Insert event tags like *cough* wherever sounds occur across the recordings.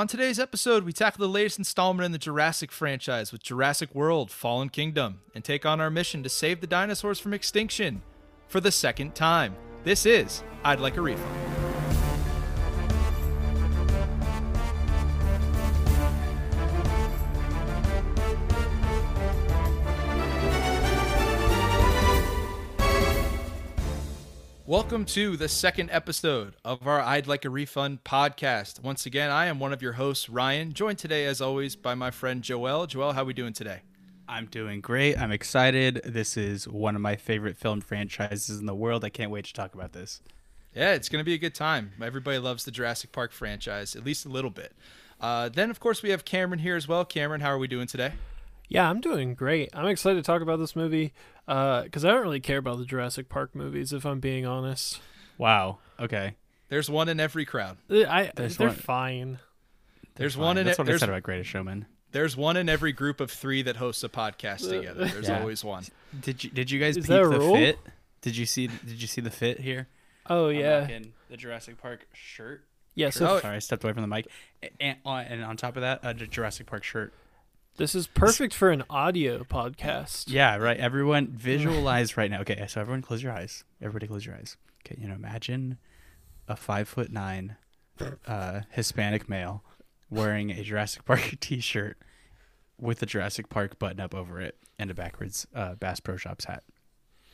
On today's episode, we tackle the latest installment in the Jurassic franchise with Jurassic World Fallen Kingdom and take on our mission to save the dinosaurs from extinction for the second time. This is I'd Like a Refund. Welcome to the second episode of our I'd Like a Refund podcast. Once again, I am one of your hosts, Ryan, joined today as always by my friend Joel. Joel, how are we doing today? I'm doing great. I'm excited. This is one of my favorite film franchises in the world. I can't wait to talk about this. Yeah, it's going to be a good time. Everybody loves the Jurassic Park franchise, at least a little bit. Uh, then, of course, we have Cameron here as well. Cameron, how are we doing today? Yeah, I'm doing great. I'm excited to talk about this movie because I don't really care about the Jurassic Park movies, if I'm being honest. Wow. Okay. There's one in every crowd. Uh, I, There's they're one- fine. There's Fine. one in That's it. what I said about Greatest Showman. there's one in every group of three that hosts a podcast together. There's Yeah. always one. Did you Did you guys Is peep the rule? fit? Did you see Did you see the fit here? Oh yeah, rocking the Jurassic Park shirt. yeah. So Oh, Sorry, I stepped away from the mic. And and on top of that, a Jurassic Park shirt. This is perfect for an audio podcast. Yeah, right. Everyone visualize right now. Okay, so everyone close your eyes. Everybody close your eyes. Okay, you know, imagine a five foot nine uh, Hispanic male wearing a Jurassic Park *laughs* T-shirt with a Jurassic Park button up over it and a backwards uh, Bass Pro Shops hat.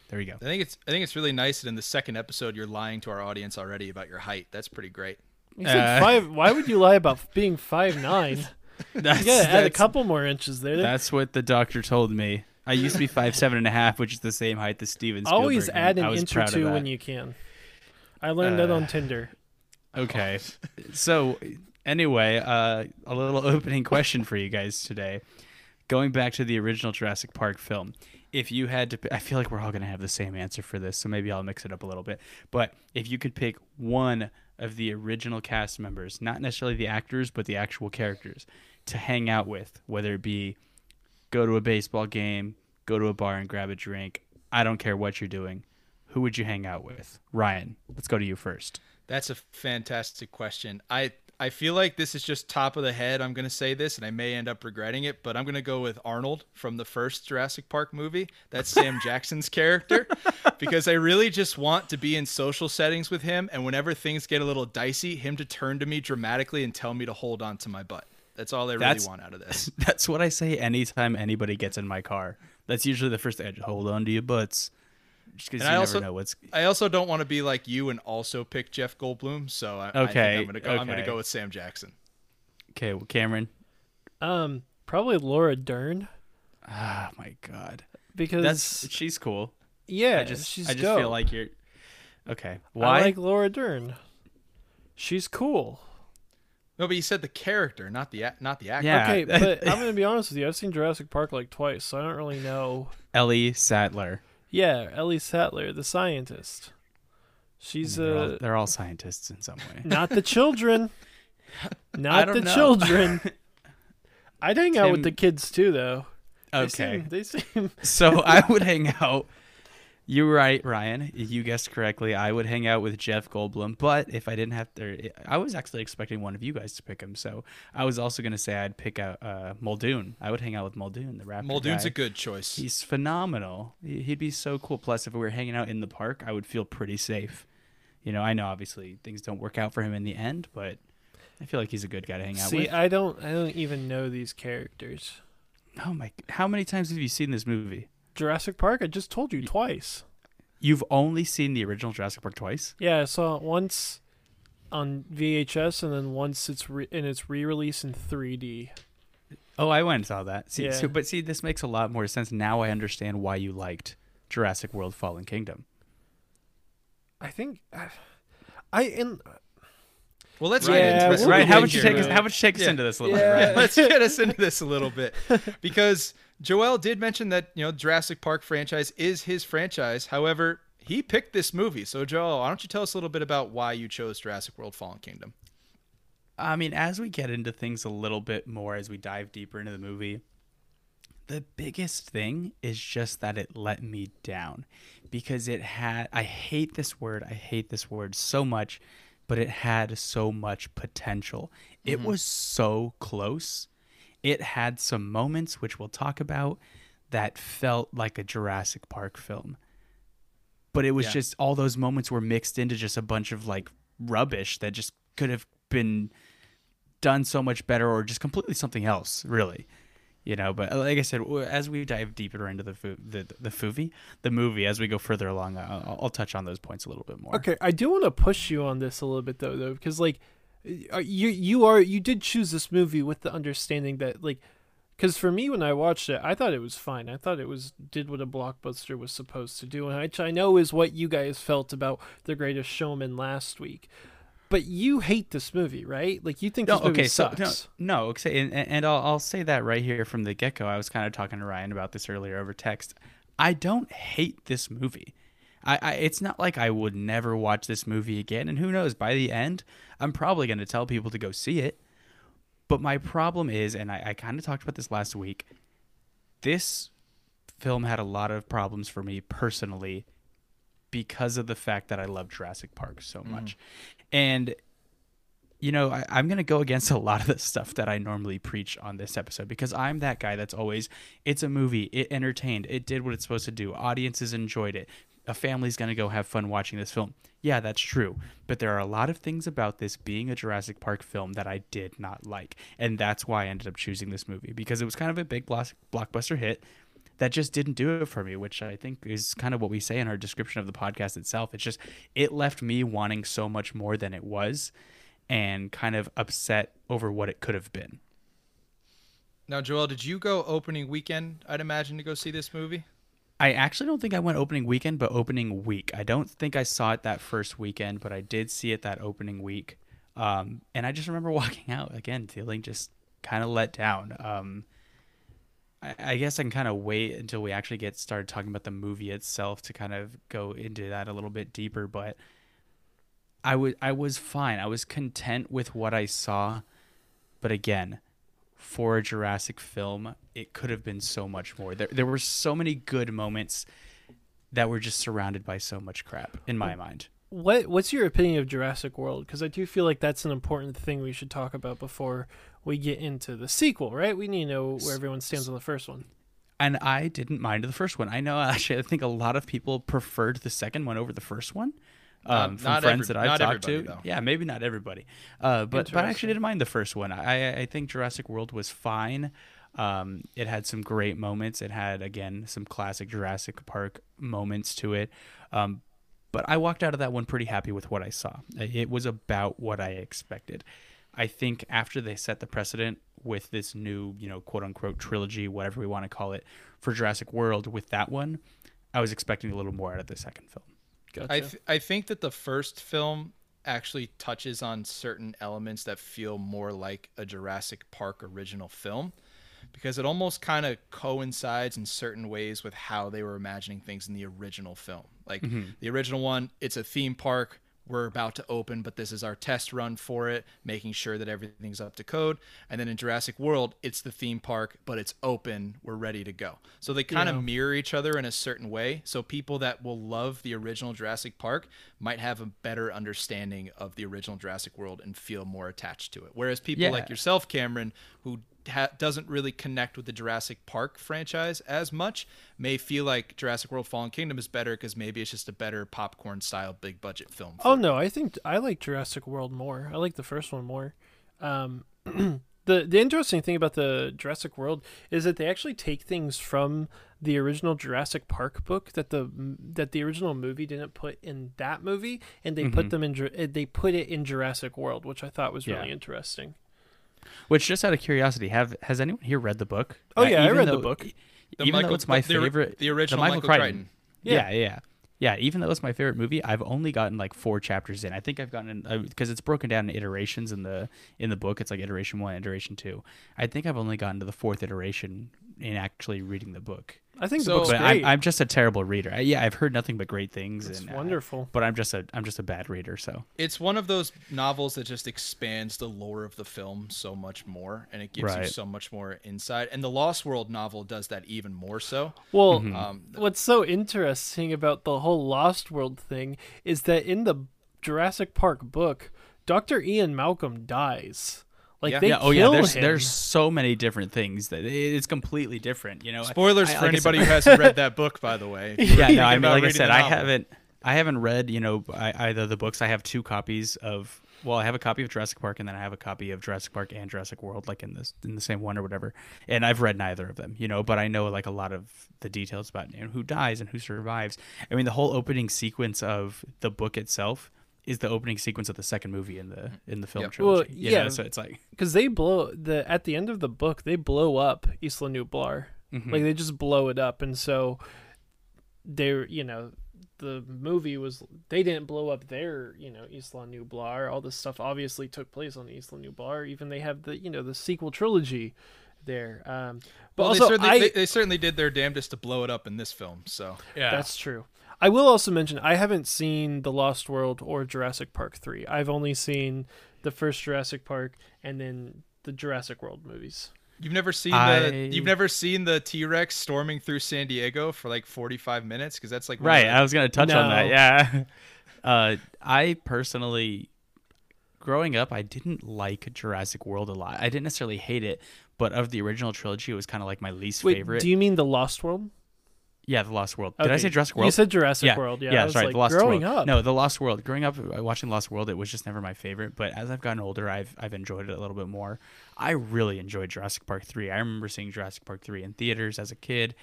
There you go. I think it's I think it's really nice that in the second episode you're lying to our audience already about your height. That's pretty great. You said Uh, five. Why would you lie about being five nine? *laughs* *laughs* That's, You gotta add a couple more inches there. That's what the doctor told me. I used to be five seven and a half, which is the same height as Steven Spielberg. Always add an inch or two when you can. I learned that Uh, on Tinder. Okay. So anyway, uh, a little *laughs* opening question for you guys today. Going back to the original Jurassic Park film, if you had to, I feel like we're all going to have the same answer for this, so maybe I'll mix it up a little bit. But if you could pick one of the original cast members, not necessarily the actors, but the actual characters, to hang out with, whether it be go to a baseball game, go to a bar and grab a drink, I don't care what you're doing, who would you hang out with? Ryan, let's go to you first. That's a fantastic question. I I feel like this is just top of the head. I'm going to say this, and I may end up regretting it, but I'm going to go with Arnold from the first Jurassic Park movie. That's Sam *laughs* Jackson's character, because I really just want to be in social settings with him, and whenever things get a little dicey, him to turn to me dramatically and tell me to hold on to my butt. That's all I really That's- want out of this. *laughs* That's what I say anytime anybody gets in my car. That's usually the first thing. I just hold on to your butts. Just because you I never also- know what's. I also don't want to be like you and also pick Jeff Goldblum, so I, I Okay, think I'm going to go. I'm going to go with Sam Jackson. Okay, well, Cameron. Um, probably Laura Dern Ah, my God. because That's she's cool. yeah, I just she's I just dope. feel like you're. Okay, why? I why? like Laura Dern. She's cool. No, but you said the character, not the ac- not the actor. Yeah. Okay, *laughs* but I'm gonna be honest with you. I've seen Jurassic Park like twice, so I don't really know. Ellie Sattler. Yeah, Ellie Sattler, the scientist. She's they're, all, uh, they're all scientists in some way. not the children. *laughs* Not the know. children. *laughs* I'd hang out with the kids too, though. They Okay, seem, they seem. so I would hang out. You're right, Ryan. You guessed correctly. I would hang out with Jeff Goldblum, but if I didn't have to, I was actually expecting one of you guys to pick him. So I was also going to say I'd pick out uh, Muldoon. I would hang out with Muldoon, the rapper. Muldoon's guy. a good choice. He's phenomenal. He- He'd be so cool. Plus, if we were hanging out in the park, I would feel pretty safe. You know, I know obviously things don't work out for him in the end, but I feel like he's a good guy to hang out See, with. See, I don't. I don't even know these characters. oh my! How many times have you seen this movie? Jurassic Park. I just told you twice. You've only seen the original Jurassic Park twice. Yeah, I saw it once on VHS, and then once it's re- in its re-release in 3D. Oh, I went and saw that. See, Yeah. so, but see, this makes a lot more sense now. I understand why you liked Jurassic World: Fallen Kingdom. I think. I in Well, let's Ryan, get into this. we'll a Ryan, little how would you take us? How would you take us Yeah. into this a little Yeah. bit? Ryan? *laughs* *laughs* Let's get us into this a little bit because Joel did mention that you know Jurassic Park franchise is his franchise. However, he picked this movie. So Joel, why don't you tell us a little bit about why you chose Jurassic World: Fallen Kingdom? I mean, as we get into things a little bit more, as we dive deeper into the movie, the biggest thing is just that it let me down because it had, I hate this word, I hate this word so much but it had so much potential. It mm-hmm. was so close. It had some moments, which we'll talk about, that felt like a Jurassic Park film. But it was Yeah. just all those moments were mixed into just a bunch of like rubbish that just could have been done so much better or just completely something else, really. You know, but uh, like I said, as we dive deeper into the the the movie, the movie, as we go further along, I'll, I'll touch on those points a little bit more. Okay, I do want to push you on this a little bit though, though, because like Uh, you you are you did choose this movie with the understanding that like because for me when I watched it, I thought it was fine. I thought it was did what a blockbuster was supposed to do, and which I know is what you guys felt about The Greatest Showman last week. But you hate this movie, right? Like you think No, this movie okay, so sucks. no, no, okay, and, and I'll, I'll say that right here from the get go. I was kind of talking to Ryan about this earlier over text. I don't hate this movie. I, I it's not like I would never watch this movie again. And who knows? By the end, I'm probably going to tell people to go see it. But my problem is, and I, I kind of talked about this last week. This film had a lot of problems for me personally because of the fact that I love Jurassic Park so mm. much. And you know, I, I'm going to go against *laughs* a lot of the stuff that I normally preach on this episode because I'm that guy that's always, it's a movie, it entertained, it did what it's supposed to do, audiences enjoyed it, a family's going to go have fun watching this film. Yeah, that's true. But there are a lot of things about this being a Jurassic Park film that I did not like. And that's why I ended up choosing this movie because it was kind of a big blockbuster hit that just didn't do it for me, which I think is kind of what we say in our description of the podcast itself. It's just, it left me wanting so much more than it was and kind of upset over what it could have been. Now, Joel, did you go opening weekend? I'd imagine to go see this movie. I actually don't think I went opening weekend, but opening week. I don't think I saw it that first weekend, but I did see it that opening week. Um, and I just remember *laughs* walking out again, feeling just kind of let down. Um, I, I guess I can kind of wait until we actually get started talking about the movie itself to kind of go into that a little bit deeper. But I was I was fine. I was content with what I saw. But again, for a Jurassic film, it could have been so much more. There there were so many good moments that were just surrounded by so much crap in my mind. What What's your opinion of Jurassic World? Because I do feel like that's an important thing we should talk about before we get into the sequel, right? We need to know where everyone stands on the first one. And I didn't mind the first one. I know *laughs* actually I think a lot of people preferred the second one over the first one. Um, Not- from not friends every- that I've talked to, though. yeah, maybe not everybody, uh, but but I actually didn't mind the first one. I I think Jurassic World was fine. Um, it had some great moments. It had again some classic Jurassic Park moments to it. Um, but I walked out of that one pretty happy with what I saw. It was about what I expected. I think after they set the precedent with this new, you know, quote unquote trilogy, whatever we want to call it, for Jurassic World with that one, I was expecting a little more out of the second film. Gotcha. I th- I think that the first film actually touches on certain elements that feel more like a Jurassic Park original film because it almost kind of coincides in certain ways with how they were imagining things in the original film. Like mm-hmm. the original one, it's a theme park we're about to open, but this is our test run for it, making sure that everything's up to code. And then in Jurassic World, it's the theme park, but it's open, we're ready to go. So they kind Yeah. of mirror each other in a certain way. So people that will love the original Jurassic Park might have a better understanding of the original Jurassic World and feel more attached to it. Whereas people Yeah. like yourself, Cameron, who ha- doesn't really connect with the Jurassic Park franchise as much, may feel like Jurassic World: Fallen Kingdom is better because maybe it's just a better popcorn style big budget film. Oh no, I think I like Jurassic World more. I like the first one more. Um, *clears throat* the the interesting thing about the Jurassic World is that they actually take things from the original Jurassic Park book that the that the original movie didn't put in that movie, and they put them in uh, they put it in Jurassic World, which I thought was really interesting. Which, just out of curiosity, have has anyone here read the book? Oh, yeah, I even read the book. The even Michael- though it's my the- the- favorite, the original Michael, Michael Crichton. Crichton. Yeah. yeah, yeah, Even though it's my favorite movie, I've only gotten like four chapters in. I think I've gotten uh, because it's broken down in iterations in the in the book. It's like iteration one, iteration two. I think I've only gotten to the fourth iteration in actually reading the book. I think So- the book's But great. I'm, I'm just a terrible reader. I, yeah, I've heard nothing but great things. it's and, uh, wonderful. but I'm just a I'm just a bad reader. So It's one of those novels that just expands the lore of the film so much more, and it gives you so much more insight. And the Lost World novel does that even more so. Well, Um, what's so interesting about the whole Lost World thing is that in the Jurassic Park book, Dr. Ian Malcolm dies. Like Yeah. they yeah, oh yeah, there's him. there's so many different things that it's completely different. You know, Spoilers I- for like anybody said- *laughs* who hasn't read that book, by the way. If you were yeah, no, I mean, like I said, I haven't, I haven't read, you know, I, either the books. I have two copies of. Well, I have a copy of Jurassic Park, and then I have a copy of Jurassic Park and Jurassic World, like in this in the same one or whatever. And I've read neither of them, you know, but I know like a lot of the details about you know, who dies and who survives. I mean, the whole opening sequence of the book itself is the opening sequence of the second movie in the in the film Yep. Well, trilogy. you yeah. know, so it's like because they blow the at the end of the book they blow up Isla Nublar. mhm. Like they just blow it up, and so they're you know the movie was they didn't blow up their you know Isla Nublar. All this stuff obviously took place on Isla Nublar. Even they have the you know the sequel trilogy there. Um, but Well, also they, certainly, I, they, they certainly did their damnedest to blow it up in this film. So yeah, That's true. I will also mention I haven't seen The Lost World or Jurassic Park 3. I've only seen the first Jurassic Park and then the Jurassic World movies. you've never seen I- the you've never seen the T Rex storming through San Diego for like forty five minutes because that's like Right, the- I was gonna touch on that. Yeah, *laughs* uh, I personally, growing up, I didn't like Jurassic World a lot. I didn't necessarily hate it, but of the original trilogy, it was kind of like my least Wait, favorite. do you mean The Lost World? Yeah, The Lost World. Did I say Jurassic World? You said Jurassic yeah, World. Yeah, yeah, sorry, like, The Lost growing World. up. No, The Lost World. Growing up, uh, watching Lost World, it was just never my favorite. But as I've gotten older, I've I've enjoyed it a little bit more. I really enjoyed Jurassic Park three. I remember seeing Jurassic Park three in theaters as a kid.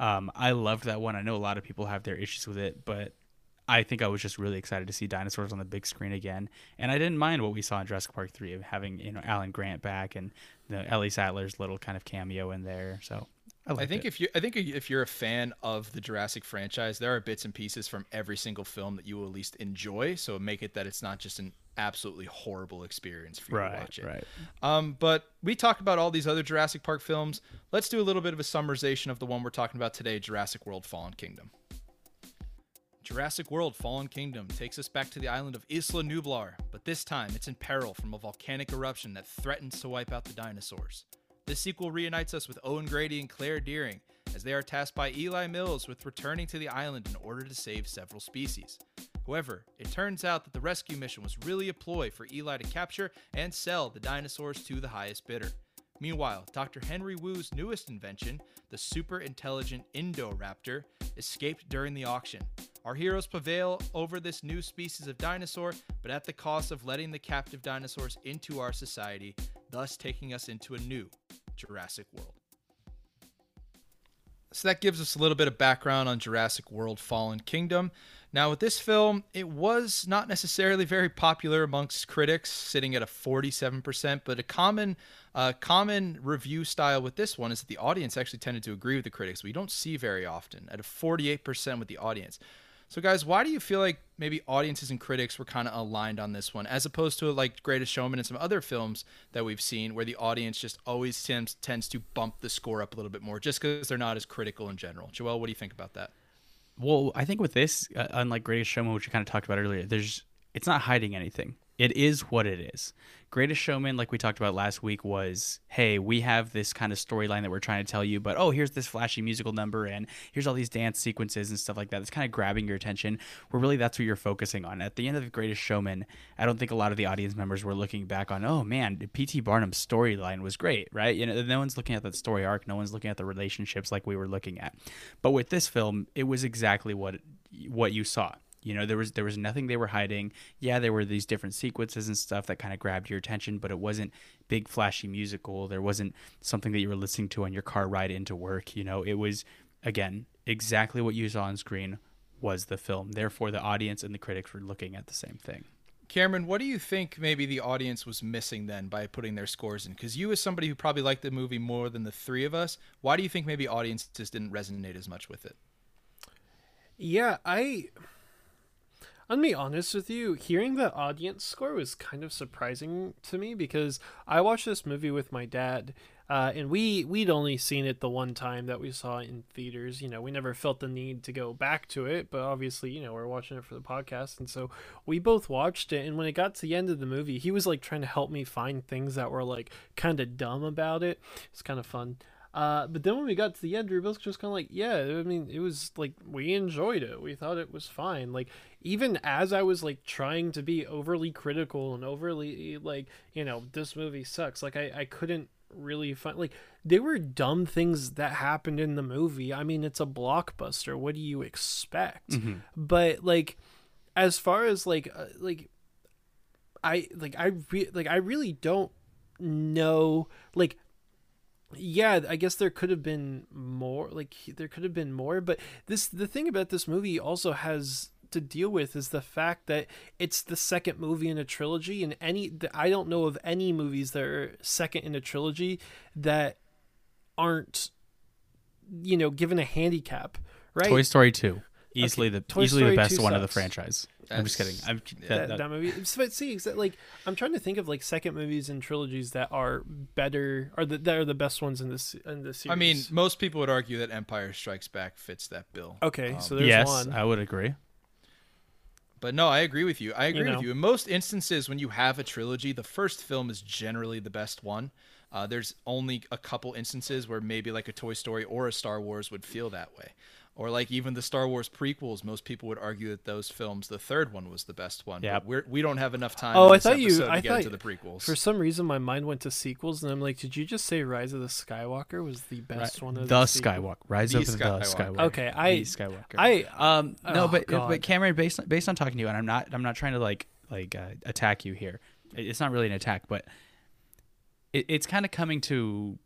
Um, I loved that one. I know a lot of people have their issues with it, but I think I was just really excited to see dinosaurs on the big screen again, and I didn't mind what we saw in Jurassic Park three of having you know Alan Grant back and the Ellie Sattler's little kind of cameo in there. So I, I think it. if you I think if you're a fan of the Jurassic franchise, there are bits and pieces from every single film that you will at least enjoy. So make it that it's not just an absolutely horrible experience for you to watch it. right. Um, but we talked about all these other Jurassic Park films. Let's do a little bit of a summarization of the one we're talking about today, Jurassic World: Fallen Kingdom. Jurassic World: Fallen Kingdom takes us back to the island of Isla Nublar, but this time it's in peril from a volcanic eruption that threatens to wipe out the dinosaurs. This sequel reunites us with Owen Grady and Claire Dearing as they are tasked by Eli Mills with returning to the island in order to save several species. However, it turns out that the rescue mission was really a ploy for Eli to capture and sell the dinosaurs to the highest bidder. Meanwhile, Dr. Henry Wu's newest invention, the super intelligent Indoraptor, escaped during the auction. Our heroes prevail over this new species of dinosaur, but at the cost of letting the captive dinosaurs into our society, thus taking us into a new Jurassic World. So that gives us a little bit of background on Jurassic World Fallen Kingdom. Now, with this film, it was not necessarily very popular amongst critics, sitting at a 47%, but a common uh, common review style with this one is that the audience actually tended to agree with the critics. We don't see very often at a 48% with the audience. So, guys, why do you feel like maybe audiences and critics were kind of aligned on this one, as opposed to like Greatest Showman and some other films that we've seen, where the audience just always tends tends to bump the score up a little bit more, just because they're not as critical in general? Joel, what do you think about that? Well, I think with this, uh, unlike Greatest Showman, which we kind of talked about earlier, there's it's not hiding anything. It is what it is. Greatest Showman, like we talked about last week, was hey, we have this kind of storyline that we're trying to tell you, but oh, here's this flashy musical number, and here's all these dance sequences and stuff like that. It's kind of grabbing your attention. Where really that's what you're focusing on. At the end of the Greatest Showman, I don't think a lot of the audience members were looking back on, oh man, P.T. Barnum's storyline was great, right? You know, no one's looking at that story arc, no one's looking at the relationships like we were looking at. But with this film, it was exactly what what you saw. You know, there was there was nothing they were hiding. Yeah, there were these different sequences and stuff that kind of grabbed your attention, but it wasn't big flashy musical. There wasn't something that you were listening to on your car ride into work. You know, it was again exactly what you saw on screen was the film. Therefore, the audience and the critics were looking at the same thing. Cameron, what do you think maybe the audience was missing then by putting their scores in? Because you, as somebody who probably liked the movie more than the three of us, why do you think maybe audiences didn't resonate as much with it? Yeah, I. I'm be honest with you. Hearing the audience score was kind of surprising to me because I watched this movie with my dad, uh, and we we'd only seen it the one time that we saw it in theaters. You know, we never felt the need to go back to it, but obviously, you know, we're watching it for the podcast, and so we both watched it. And when it got to the end of the movie, he was like trying to help me find things that were like kind of dumb about it. It's kind of fun. Uh, but then when we got to the end, we were both just kind of like, yeah, I mean, it was like we enjoyed it. We thought it was fine. Like even as I was like trying to be overly critical and overly like, you know, this movie sucks. Like I, I couldn't really find like there were dumb things that happened in the movie. I mean, it's a blockbuster. What do you expect? Mm-hmm. But like, as far as like uh, like, I like I re- like I really don't know like yeah i guess there could have been more like there could have been more but this the thing about this movie also has to deal with is the fact that it's the second movie in a trilogy and any i don't know of any movies that are second in a trilogy that aren't you know given a handicap right Toy Story 2. Easily Okay, the Toy easily Story the best 2 one of the franchise. I'm just kidding. I'm yeah. that, that, that- that movie but see exa- like i'm trying to think of like second movies and trilogies that are better or that, that are the best ones in this in this series I mean, most people would argue that Empire Strikes Back fits that bill. okay Um, so there's yes, one I would agree. But no, I agree with you. I agree know. with you. In most instances, when you have a trilogy, the first film is generally the best one. Uh, there's only a couple instances where maybe like a Toy Story or a Star Wars would feel that way. Or like even the Star Wars prequels, most people would argue that those films, the third one was the best one. Yep. But we're, we don't have enough time. Oh, in I thought you- episode I to thought- into the prequels. For some reason, my mind went to sequels, and I'm like, did you just say Rise of the Skywalker was the best one of the the, sequel- Skywalker, Rise The of the Skywalker. Skywalker. Okay, I- the Skywalker. I um no, Oh, but God. but Cameron, based based on talking to you, and I'm not I'm not trying to like like uh, attack you here. It's not really an attack, but it, it's kind of coming to,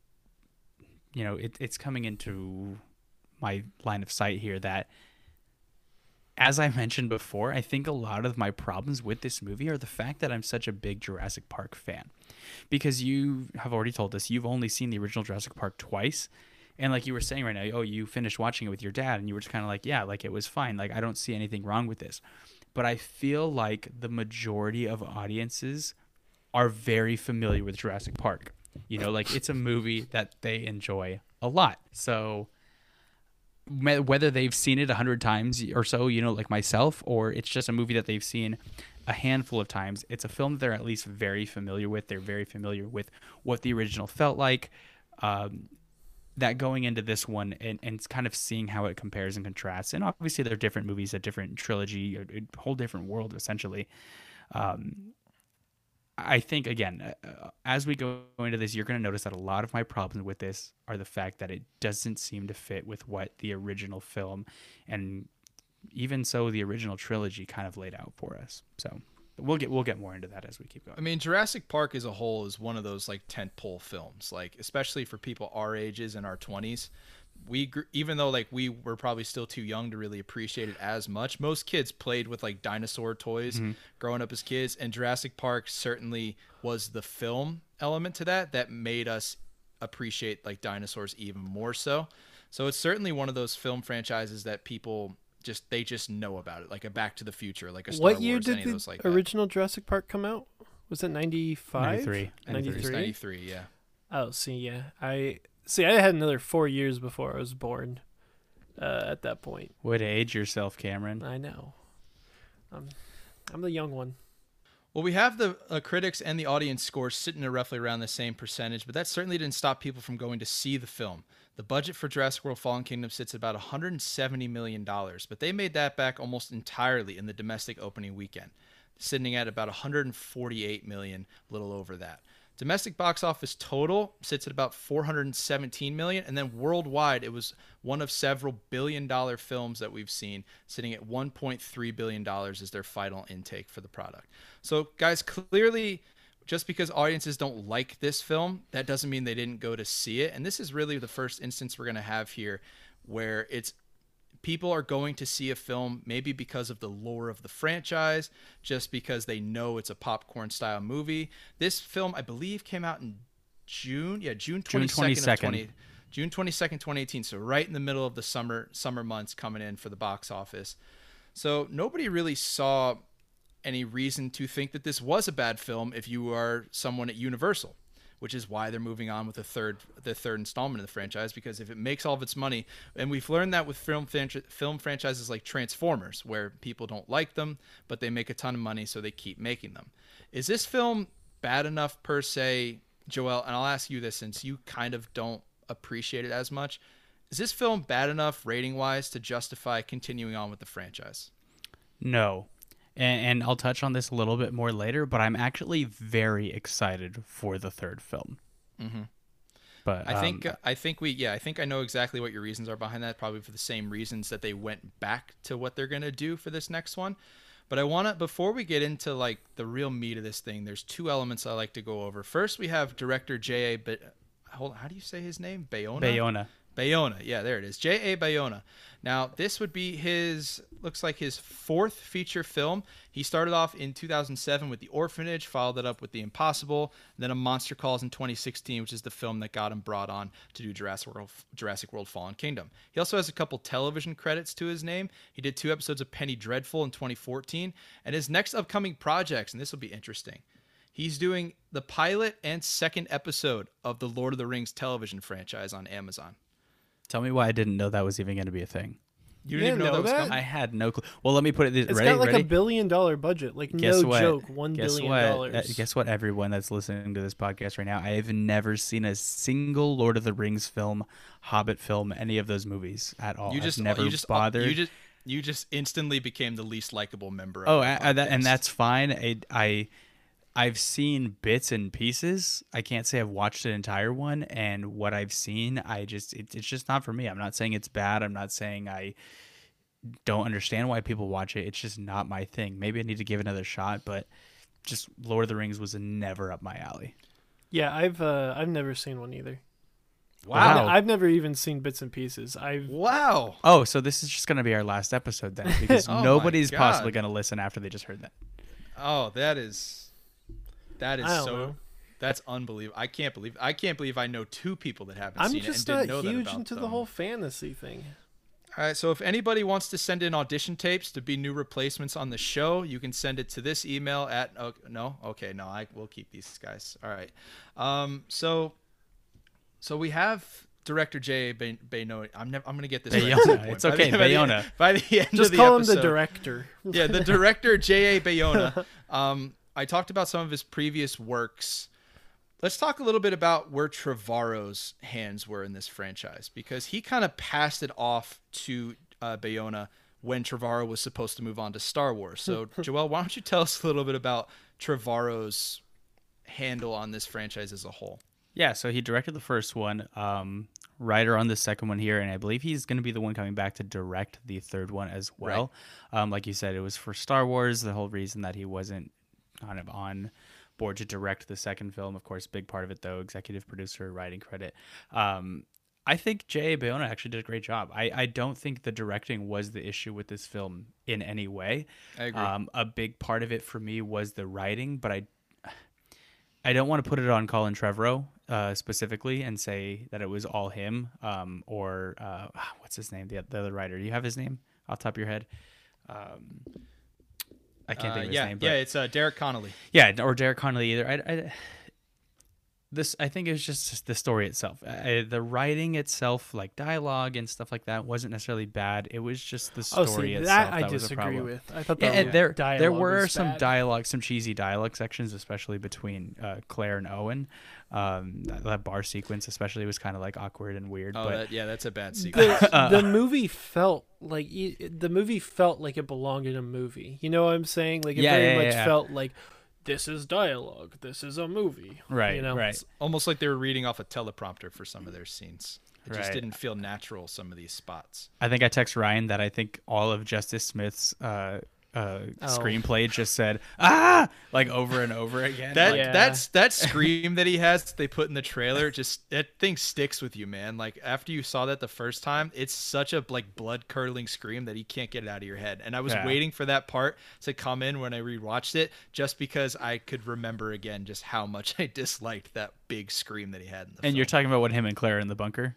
you know, it, it's coming into my line of sight here that. As I mentioned before, I think a lot of my problems with this movie are the fact that I'm such a big Jurassic Park fan. Because you have already told us you've only seen the original Jurassic Park twice. And like you were saying right now, oh, you finished watching it with your dad, and you were just kind of like, yeah, like it was fine. Like I don't see anything wrong with this. But I feel like the majority of audiences are very familiar with Jurassic Park. You know, like it's a movie that they enjoy a lot. So whether they've seen it a hundred times or so, you know, like myself, or it's just a movie that they've seen a handful of times, it's a film that they're at least very familiar with. They're very familiar with what the original felt like. Um, that going into this one and, and kind of seeing how it compares and contrasts. And obviously, they're different movies, a different trilogy, a, whole different world, essentially. Um, I think, again, uh, as we go into this, you're going to notice that a lot of my problems with this are the fact that it doesn't seem to fit with what the original film and even so the original trilogy kind of laid out for us. So we'll get we'll get more into that as we keep going. I mean, Jurassic Park as a whole is one of those like tentpole films, like especially for people our ages and our twenties. We gr- even though like we were probably still too young to really appreciate it as much. Most kids played with like dinosaur toys mm-hmm. growing up as kids, and Jurassic Park certainly was the film element to that that made us appreciate like dinosaurs even more so. So it's certainly one of those film franchises that people just they just know about it, like a Back to the Future, like a Star what year Wars, did any the those like that. original Jurassic Park come out? Was it 95 93 93 93 yeah. Oh, see, yeah. I see. I had another four years before I was born. Uh, at that point, Way to age yourself, Cameron. I know. I'm, I'm the young one. Well, we have the uh, critics and the audience scores sitting at roughly around the same percentage, but that certainly didn't stop people from going to see the film. The budget for Jurassic World Fallen Kingdom sits at about $170 million, but they made that back almost entirely in the domestic opening weekend, sitting at about 148 million, a little over that. Domestic box office total sits at about 417 million, and then worldwide, it was one of several billion dollar films that we've seen, sitting at 1.3 billion dollars as their final intake for the product. So, guys, clearly, just because audiences don't like this film, that doesn't mean they didn't go to see it. And this is really the first instance we're going to have here where it's people are going to see a film maybe because of the lore of the franchise, just because they know it's a popcorn style movie. This film, I believe, came out in June. Yeah, June June 22nd, 22nd. of 20, June 22nd, 2018. So right in the middle of the summer summer months coming in for the box office. So nobody really saw any reason to think that this was a bad film if you are someone at Universal, which is why they're moving on with the third the third installment of the franchise because if it makes all of its money, and we've learned that with film franchi- film franchises like Transformers, where people don't like them but they make a ton of money, so they keep making them. Is this film bad enough per se, Joel? And I'll ask you this since you kind of don't appreciate it as much. Is this film bad enough rating wise to justify continuing on with the franchise? No. And, and I'll touch on this a little bit more later, but I'm actually very excited for the third film. Mhm. But I think um, I think we yeah I think I know exactly what your reasons are behind that. Probably for the same reasons that they went back to what they're gonna do for this next one. But I want to before we get into like the real meat of this thing. There's two elements I like to go over. First, we have director J. A. But hold, on, how do you say his name? Bayona. Bayona. Bayona. Yeah, there it is. J.A. Bayona. Now, this would be his, looks like his fourth feature film. He started off in 2007 with The Orphanage, followed it up with The Impossible, then A Monster Calls in 2016, which is the film that got him brought on to do Jurassic World, Jurassic World Fallen Kingdom. He also has a couple television credits to his name. He did two episodes of Penny Dreadful in 2014, and his next upcoming projects, and this will be interesting. He's doing the pilot and second episode of the Lord of the Rings television franchise on Amazon. Tell me why I didn't know that was even going to be a thing. You You didn't even didn't know, know that was that? coming? I had no clue. Well, let me put it this It's ready. got like ready? a billion dollar budget. Like Guess no what? joke, one guess billion what? dollars. Uh, guess what? Everyone that's listening to this podcast right now, I have never seen a single Lord of the Rings film, Hobbit film, any of those movies at all. you I've just never you just bothered. You just you just instantly became the least likable member. Of oh, our I, I, that, and that's fine. I, I I've seen bits and pieces. I can't say I've watched an entire one, and what I've seen, I just it, it's just not for me. I'm not saying it's bad. I'm not saying I don't understand why people watch it. It's just not my thing. Maybe I need to give another shot, but just Lord of the Rings was never up my alley. Yeah, I've uh, I've never seen one either. Wow. I've never even seen bits and pieces. I've wow. Oh, so this is just going to be our last episode then, *laughs* because Oh nobody's possibly going to listen after they just heard that. Oh, that is that is so. know. That's unbelievable. I can't believe. I can't believe I know two people that haven't I'm seen just it and not didn't know that huge about into the whole fantasy thing. All right, so if anybody wants to send in audition tapes to be new replacements on the show, you can send it to this email at oh, no, okay, no, I will keep these guys. All right, um, so so we have director J. Bay- Bayona. I'm never. I'm gonna get this. right at some Bayona. point. It's *laughs* By the- okay, by the- Bayona. By the end Just of the call episode, him the director. yeah, the *laughs* director J.A. Bayona. *laughs* Um, I talked about some of his previous works. Let's talk a little bit about where Trevorrow's hands were in this franchise because he kind of passed it off to uh, Bayona when Trevorrow was supposed to move on to Star Wars. So, *laughs* Joel, why don't you tell us a little bit about Trevorrow's handle on this franchise as a whole? Yeah, so he directed the first one, um, writer on the second one here, and I believe he's going to be the one coming back to direct the third one as well. Um, like you said, it was for Star Wars. The whole reason that he wasn't kind of on board to direct the second film, of course, big part of it though, executive producer, writing credit. Um, I think J.A. Bayona actually did a great job. I, I don't think the directing was the issue with this film in any way. I agree. Um, a big part of it for me was the writing, but I I don't want to put it on Colin Trevorrow uh, specifically and say that it was all him um, or uh, what's his name, the, the other writer. Do you have his name off the top of your head? Um, I can't Uh, think of his yeah, name. But yeah, it's uh, Derek Connolly. yeah, or Derek Connolly either. I, I, this I think it was just the story itself. I, the writing itself, like dialogue and stuff like that, wasn't necessarily bad. It was just the Oh, story see, itself that I was a disagree problem. with. I thought Yeah, the and there dialogue there were was some bad. dialogue, some cheesy dialogue sections, especially between uh, Claire and Owen. Um, that, that bar sequence, especially, was kind of like awkward and weird. Oh, but that, yeah, that's a bad sequence. the, *laughs* the movie felt like the movie felt like it belonged in a movie. You know what I'm saying? Like it Yeah, very yeah, much yeah. felt like this is dialogue. This is a movie. right, You know? right. It's almost like they were reading off a teleprompter for some of their scenes. It just didn't feel natural. Some of these spots. I think I text Ryan that I think all of Justice Smith's uh, uh, Oh. screenplay just said ah like over and over again. That Like, Yeah. that's that *laughs* scream that he has that they put in the trailer. Just that thing sticks with you, man. Like after you saw that the first time, it's such a like blood curdling scream that you can't get it out of your head. And I was Yeah. waiting for that part to come in when I rewatched it, just because I could remember again just how much *laughs* I disliked that big scream that he had in the and film. you're talking about what him and Claire are in the bunker.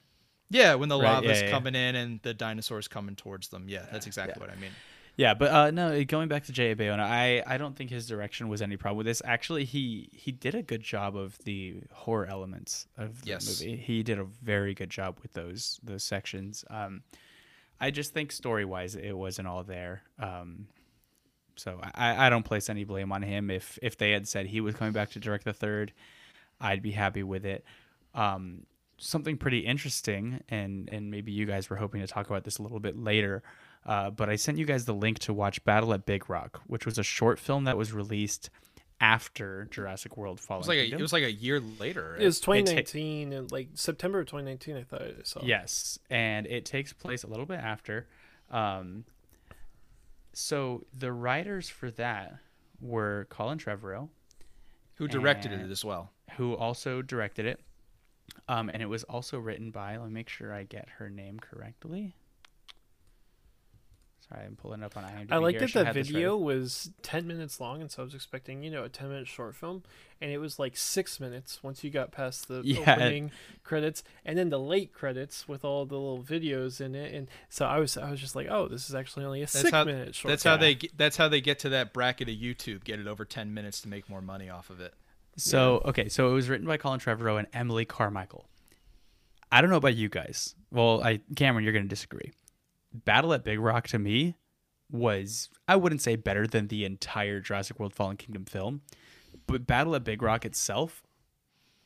yeah, when the Right, lava's yeah, yeah. coming in and the dinosaurs coming towards them. Yeah, that's exactly what I mean. Yeah, but uh, no, going back to J.A. Bayona, I, I don't think his direction was any problem with this. Actually, he he did a good job of the horror elements of the Yes. movie. He did a very good job with those those sections. Um, I just think story wise, it wasn't all there. Um, so I, I don't place any blame on him. If if they had said he was coming back to direct the third, I'd be happy with it. Um, something pretty interesting, and and maybe you guys were hoping to talk about this a little bit later. Uh, but I sent you guys the link to watch Battle at Big Rock, which was a short film that was released after Jurassic World It Fallen was like a, Kingdom. it was like a year later. right? It was It ta- 2019 like September of 2019. I thought I saw. Yes, and it takes place a little bit after. Um, so the writers for that were Colin Trevorrow, Who directed it as well? who also directed it. Um, and it was also written by, let me make sure I get her name correctly. Sorry, I'm pulling it up on IMDb. I like here. that should the have this ready. video was 10 minutes long, and so I was expecting, you know, a 10 minute short film, and it was like six minutes once you got past the *laughs* Yeah. opening credits, and then the late credits with all the little videos in it, and so I was, I was just like, oh, this is actually only a six how- minute short. That's film. how they get, that's how they get to that bracket of YouTube. Get it over ten minutes to make more money off of it. So okay, so it was written by Colin Trevorrow and Emily Carmichael. I don't know about you guys. Well, I Cameron, you're going to disagree. Battle at Big Rock to me was I wouldn't say better than the entire Jurassic World Fallen Kingdom film, but Battle at Big Rock itself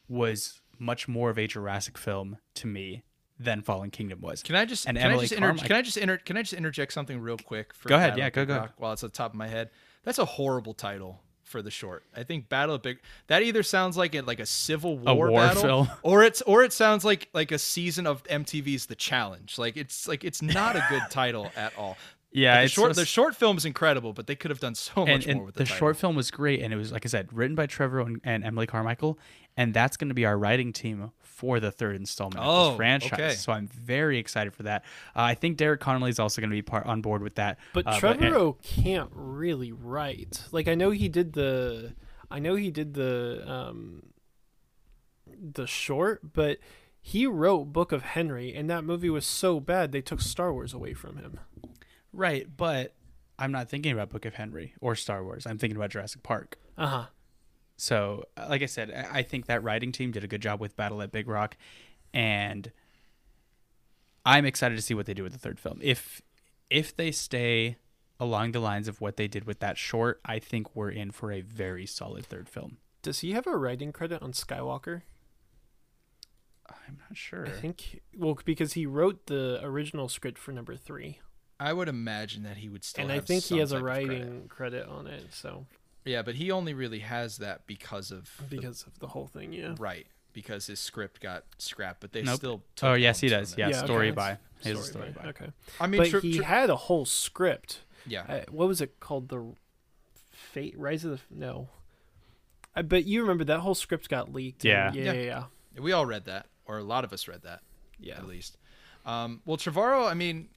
was much more of a Jurassic film to me than Fallen Kingdom was. Can I just And can I Emily just inter- Carmichael- can I just inter- can I just interject something real quick? For Go ahead, Battle yeah, go, go. Rock While it's on top of my head, that's a horrible title for the short. I think Battle of Big that either sounds like it like a Civil A War, war battle, film. *laughs* or it's or it sounds like like a season of MTV's The Challenge. Like it's like it's not a good *laughs* title at all. Yeah, the short so- the short film is incredible, but they could have done so much and, and more with the, the, title. short film was great and it was like i said written by trevor and, and emily carmichael and that's going to be our writing team for the third installment of Oh, this franchise okay. so i'm very excited for that uh, i think derek connolly is also going to be part on board with that But uh, Trevorrow can't really write. Like I know he did the, I know he did the, um, the short, but he wrote Book of Henry, and that movie was so bad they took Star Wars away from him. right but i'm not thinking about book of henry or star wars i'm thinking about jurassic park Uh huh. So, uh, like I said, I I think that writing team did a good job with Battle at Big Rock, and I'm excited to see what they do with the third film. If if they stay along the lines of what they did with that short, I think we're in for a very solid third film. Does he have a writing credit on Skywalker? I'm not sure. I think well because he wrote the original script for number three, I would imagine that he would still. and I think some he has a type of credit. writing credit. on it. So Yeah, but he only really has that because of the- because of the whole thing, yeah. right because his script got scrapped, but they Nope. still. Took Oh yes, he does. Yeah. Yeah, story okay. by his Story story by- by. Okay, I mean, but tr- he tr- had a whole script. yeah. Uh, what was it called? The Fate Rise of the no. I bet you remember that whole script got leaked. and- Yeah. yeah, Yeah. yeah, yeah. We all read that, or a lot of us read that. Yeah. at least. Um, well, Trevorrow, I mean,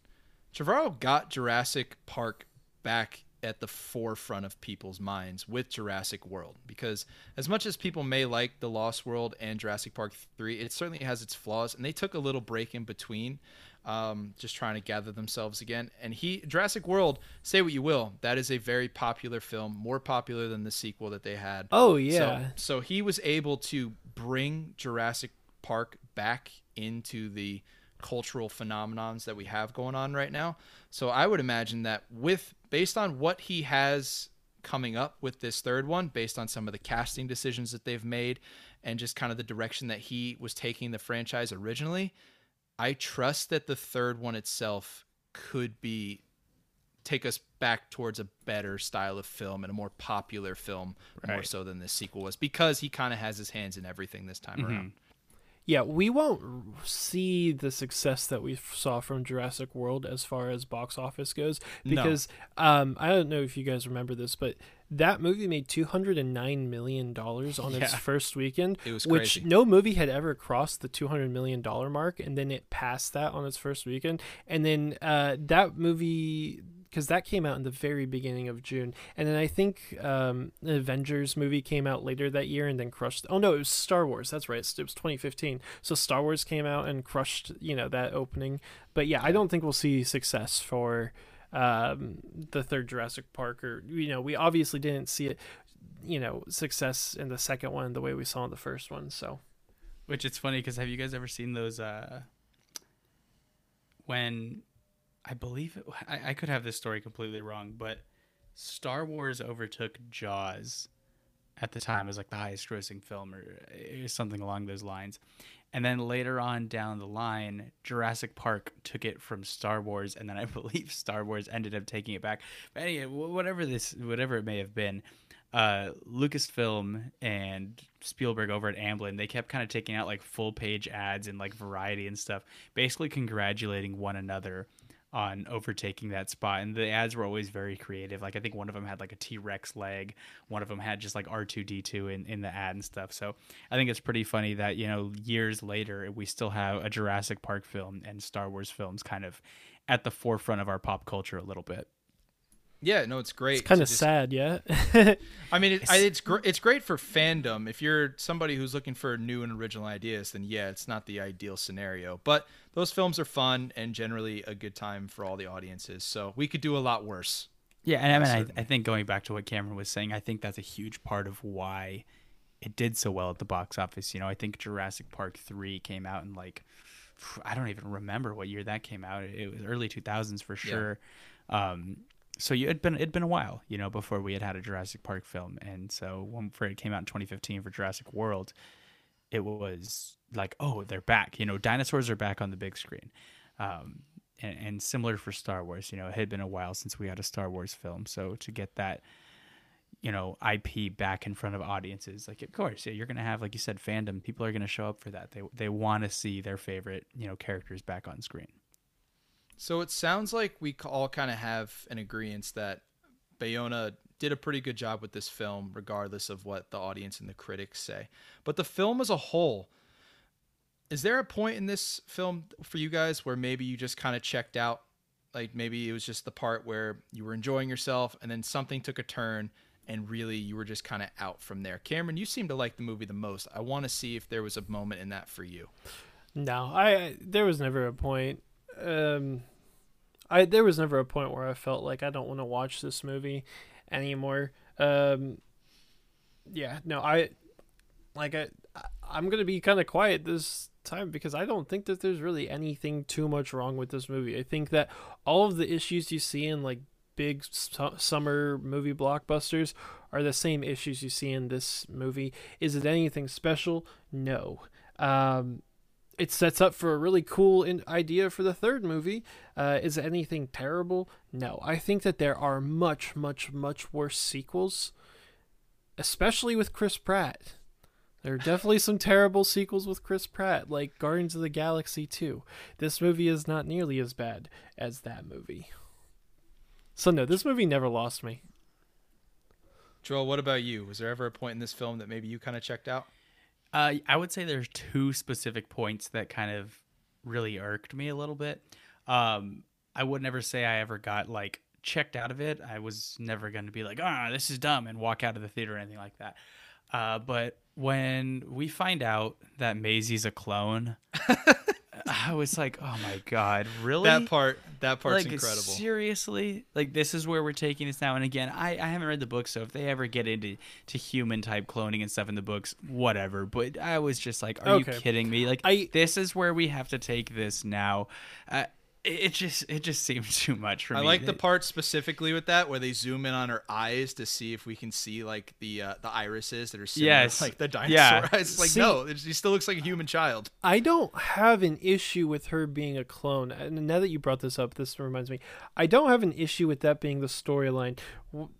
Trevorrow got Jurassic Park back at the forefront of people's minds with Jurassic World because as much as people may like The Lost World and Jurassic Park 3, it certainly has its flaws and they took a little break in between um, just trying to gather themselves again. And he Jurassic World, say what you will, that is a very popular film, more popular than the sequel that they had. Oh yeah. So, so he was able to bring Jurassic Park back into the cultural phenomenons that we have going on right now. So I would imagine that with based on what he has coming up with this third one, based on some of the casting decisions that they've made and just kind of the direction that he was taking the franchise originally, I trust that the third one itself could be take us back towards a better style of film and a more popular film more so than this sequel was because he kind of has his hands in everything this time mm-hmm. around. Yeah, we won't see the success that we saw from Jurassic World as far as box office goes No. because um, I don't know if you guys remember this, but that movie made two hundred and nine million dollars on its first weekend, It was which no movie had ever crossed the two hundred million dollar mark, and then it passed that on its first weekend, and then uh, that movie. Because that came out in the very beginning of June, and then I think um, the Avengers movie came out later that year and then crushed. Oh no, it was Star Wars. That's right. It was 2015. So Star Wars came out and crushed, you know, that opening. But yeah, I don't think we'll see success for um, the third Jurassic Park, or you know, we obviously didn't see it, you know, success in the second one the way we saw in the first one. So Which it's funny because have you guys ever seen those? Uh, when I believe it, I, I could have this story completely wrong, but Star Wars overtook Jaws at the time as like the highest grossing film or uh, something along those lines. And then later on down the line, Jurassic Park took it from Star Wars, and then I *laughs* believe Star Wars ended up taking it back. But anyway, whatever this, whatever it may have been, uh, Lucasfilm and Spielberg over at Amblin, they kept kind of taking out like full page ads and like variety and stuff, basically congratulating one another on overtaking that spot. And the ads were always very creative. Like I think one of them had like a T Rex leg, one of them had just like R two D two in in the ad and stuff. So I think it's pretty funny that you know years later we still have a Jurassic Park film and Star Wars films kind of at the forefront of our pop culture a little bit. Yeah, no, it's great. It's kind of just- sad, yeah. *laughs* I mean, it, I, it's gr- it's great for fandom. If you're somebody who's looking for new and original ideas, then yeah, it's not the ideal scenario. But those films are fun and generally a good time for all the audiences. So we could do a lot worse. Yeah, and I mean, Certainly. I, I think going back to what Cameron was saying, I think that's a huge part of why it did so well at the box office. You know, I think Jurassic Park three came out in like I don't even remember what year that came out. It was early two thousands for sure. Um, so you, it'd been it'd been a while, you know, before we had had a Jurassic Park film, and so when for it came out in 2015 for Jurassic World, it was like, oh, they're back. You know, dinosaurs are back on the big screen. Um, and, and similar for Star Wars, you know, it had been a while since we had a Star Wars film, so to get that, you know, IP back in front of audiences, like of course, yeah, you're gonna have, like you said, fandom. People are gonna show up for that. They they want to see their favorite, you know, characters back on screen. So it sounds like we all kind of have an agreement that Bayona did a pretty good job with this film, regardless of what the audience and the critics say. But the film as a whole, is there a point in this film for you guys where maybe you just kind of checked out? Like maybe it was just the part where you were enjoying yourself and then something took a turn and really you were just kind of out from there. Cameron, you seem to like the movie the most. I want to see if there was a moment in that for you. No, I there was never a point. Um, I there was never a point where I felt like I don't want to watch this movie anymore. Um, yeah, no, I like I I'm gonna be kind of quiet this time because I don't think that there's really anything too much wrong with this movie. I think that all of the issues you see in like big su- summer movie blockbusters are the same issues you see in this movie. Is it anything special? No. Um, it sets up for a really cool in- idea for the third movie. Uh, is anything terrible? No. I think that there are much, much, much worse sequels, especially with Chris Pratt. There are *laughs* definitely some terrible sequels with Chris Pratt, like Guardians of the Galaxy 2. This movie is not nearly as bad as that movie. So, no, this movie never lost me. Joel, what about you? Was there ever a point in this film that maybe you kind of checked out? Uh, I would say there's two specific points that kind of really irked me a little bit. Um, I would never say I ever got like checked out of it. I was never going to be like, ah, this is dumb and walk out of the theater or anything like that. Uh, but when we find out that Maisie's a clone, *laughs* *sighs* I was like, oh my god, really? That part, that part's like incredible. seriously like this is where we're taking this now and again I, I haven't read the book so if they ever get into to human type cloning and stuff in the books whatever but i was just like are Okay. you kidding me like I- this is where we have to take this now uh, it, it just it just seems *laughs* too much for I me I like the part specifically with that where they zoom in on her eyes to see if we can see like the uh, the irises that are similar, Yes. like the dinosaur Yeah. *laughs* eyes. It's like See- no, she still looks like a human child. I don't have an issue with her being a clone. And now that you brought this up, this reminds me. I don't have an issue with that being the storyline.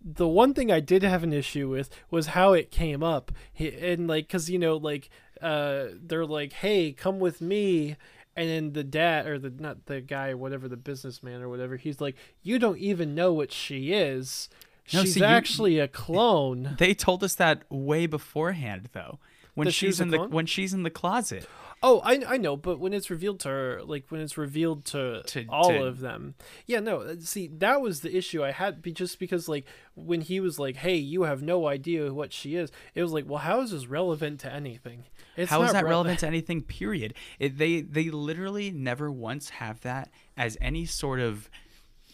The one thing I did have an issue with was how it came up. And like cuz you know like uh they're like, "Hey, come with me." And then the dad or the not the guy, whatever the businessman or whatever, he's like, "You don't even know what she is. No, She's see, you- actually a clone." they told us that way beforehand though when That she she's in the when she's in the closet Oh, I I know, but when it's revealed to her, like when it's revealed to, To- all to- of them, yeah, no. uh, See, that was the issue I had, be, just because like when he was like, "Hey, you have no idea what she is," it was like, well, how is this relevant to anything? It's How is that rele- relevant to *laughs* anything? Period. It, they they literally never once have that as any sort of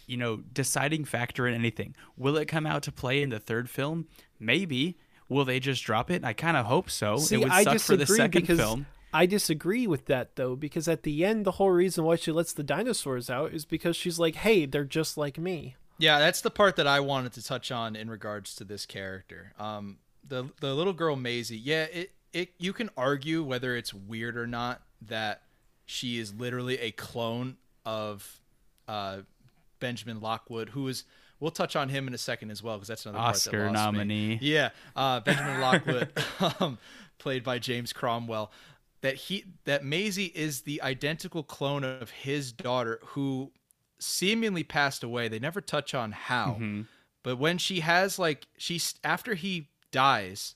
you know deciding factor in anything. Will it come out to play in the third film? Maybe. Will they just drop it? I kind of hope so. See, it would I suck for the second film. I disagree with that though, because at the end, the whole reason why she lets the dinosaurs out is because she's like, "Hey, they're just like me." Yeah, that's the part that I wanted to touch on in regards to this character. Um, the the little girl Maisie. Yeah, it it you can argue whether it's weird or not that she is literally a clone of uh, Benjamin Lockwood, who is. We'll touch on him in a second as well because that's another part that Oscar lost me. nominee. Yeah, uh, Benjamin Lockwood, *laughs* um, played by James Cromwell. That he that Maisie is the identical clone of his daughter, who seemingly passed away. They never touch on how, Mm-hmm. but when she has like she's after he dies,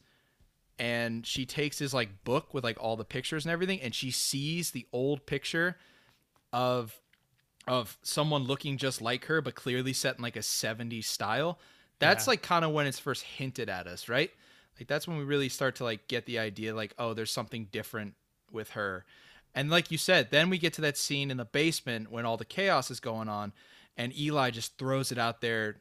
and she takes his like book with like all the pictures and everything, and she sees the old picture of of someone looking just like her but clearly set in like a 70s style that's Yeah. like kind of when it's first hinted at us right? Like that's when we really start to like get the idea like oh there's something different with her. And like you said then we get to that scene in the basement when all the chaos is going on and eli just throws it out there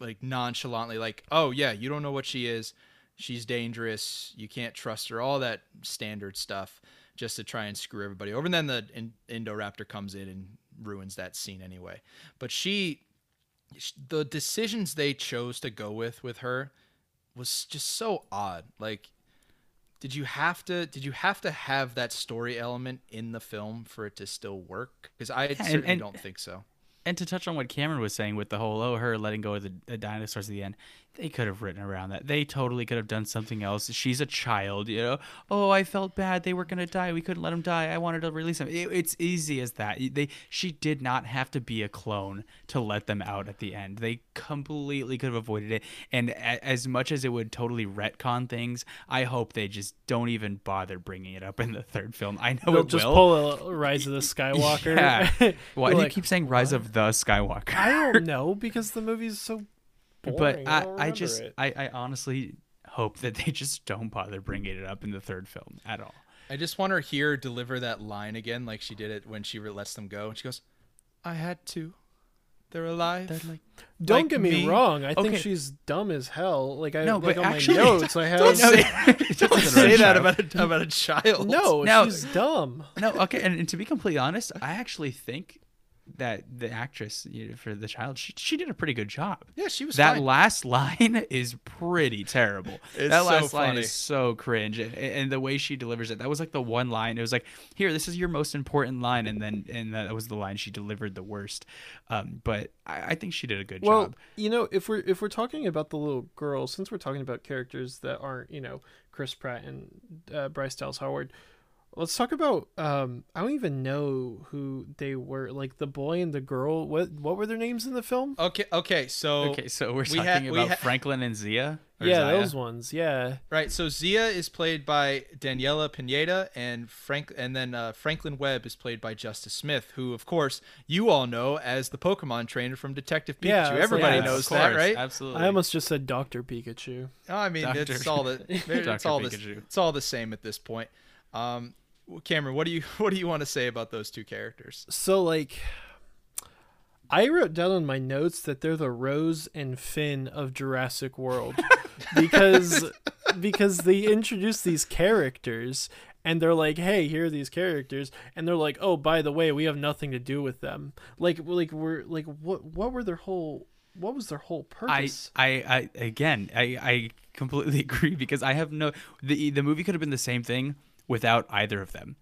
like nonchalantly like oh yeah you don't know what she is. She's dangerous. You can't trust her. All that standard stuff just to try and screw everybody over. And then the in- indoraptor comes in and ruins that scene anyway. But she the decisions they chose to go with with her was just so odd. Like did you have to did you have to have that story element in the film for it to still work? Because i and- certainly and- don't think so And to touch on what Cameron was saying with the whole oh her letting go of the, the dinosaurs at the end, they could have written around that. They totally could have done something else. She's a child, you know. Oh, I felt bad. They were gonna die. We couldn't let them die. I wanted to release them. It, it's easy as that. They she did not have to be a clone to let them out at the end. They completely could have avoided it. And a, as much as it would totally retcon things, I hope they just don't even bother bringing it up in the third film. I know They'll it just will. pull a Rise of the *laughs* Skywalker. Yeah. Why do you keep saying Rise of the Skywalker? I don't *laughs* know because the movie's so boring. but I, I, I just it. I, I honestly hope that they just don't bother bringing it up in the third film at all. I just want her here deliver that line again, like she did it when she lets them go, and she goes, "I had to. They're alive." Don't like get me, me. wrong. I think she's dumb as hell. Like I No, like but on actually- my notes, I have Don't say, *laughs* *laughs* don't say that about a, about a child. no, No. she's dumb. No, okay, and, and to be completely honest, I actually think that the actress you know, for the child she, she did a pretty good job. Yeah, she was that fine. last *laughs* line is pretty terrible. *laughs* It's that so last line funny. is so cringe, and, and the way she delivers it. That was like the one line. It was like, "Here, this is your most important line," and then and that was the line she delivered the worst. Um, but I, I think she did a good Well, job. you know, if we're if we're talking about the little girl, since we're talking about characters that aren't, you know, Chris Pratt and uh, Bryce Dallas Howard, let's talk about. Um, I don't even know who they were. Like the boy and the girl. What what were their names in the film? Okay, okay, so Okay, so we're we talking ha- we about ha- Franklin and Zia. Yeah, Zaya? those ones. Yeah. right, so Zia is played by Daniela Pineda, and Frank, and then uh, Franklin Webb is played by Justice Smith, who, of course, you all know as the Pokemon trainer from Detective Pikachu. Yeah, Everybody like- Yeah, knows of that, right? Absolutely. I almost just said Doctor Pikachu. Oh, I mean, Dr. *laughs* it's all the it's all the, it's all the same at this point. Um, Cameron, what do you *laughs* what do you want to say about those two characters? So like I wrote down on my notes that they're the Rose and Finn of Jurassic World *laughs* because because they introduce these characters and they're like, "Hey, here are these characters," and they're like, "Oh, by the way, we have nothing to do with them." Like, like we're like, what what were their whole what was their whole I, purpose? I, I, again, I, I completely *laughs* agree because I have no. The the movie could have been the same thing without either of them.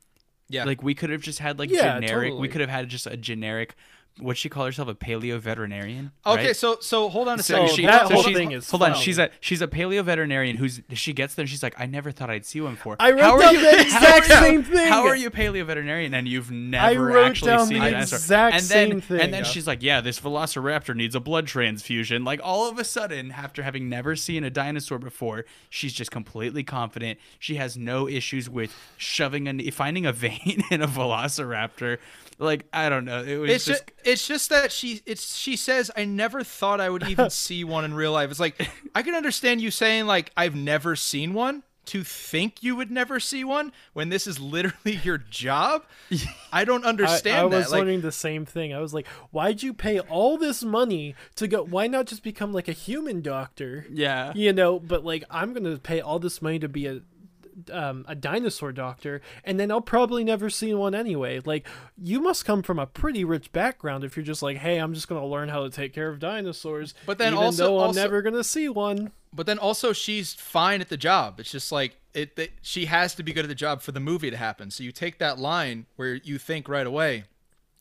Yeah, Like we could have just had like Yeah, generic. totally. We could have had just a generic. What she call herself a paleo veterinarian? okay, right? so so hold on a So she- that so whole she's- thing is hold on. She's a she's a paleo veterinarian who's she gets there and she's like, I never thought I'd see one before. I wrote How are down you- the *laughs* exact you- same thing. How are you paleo veterinarian and you've never wrote actually down seen the a dinosaur? exact and then, same thing. And then Yeah. she's like, Yeah, this velociraptor needs a blood transfusion. Like all of a sudden, after having never seen a dinosaur before, she's just completely confident. She has no issues with shoving a finding a vein *laughs* in a velociraptor. Like I don't know. It was It's just. just it's just that she it's she says I never thought I would even *laughs* see one in real life. It's like I can understand you saying like I've never seen one to think you would never see one when this is literally your job. *laughs* I don't understand I was that. Like the same thing. I was like, why'd you pay all this money to go? Why not just become like a human doctor? yeah. You know, but like I'm gonna pay all this money to be a um, a dinosaur doctor, and then I'll probably never see one anyway. Like, you must come from a pretty rich background if you're just like, hey, I'm just gonna learn how to take care of dinosaurs. But then even also- I'm also- never gonna see one. But then also she's fine at the job. It's just like it, that she has to be good at the job for the movie to happen. So you take that line where you think right away,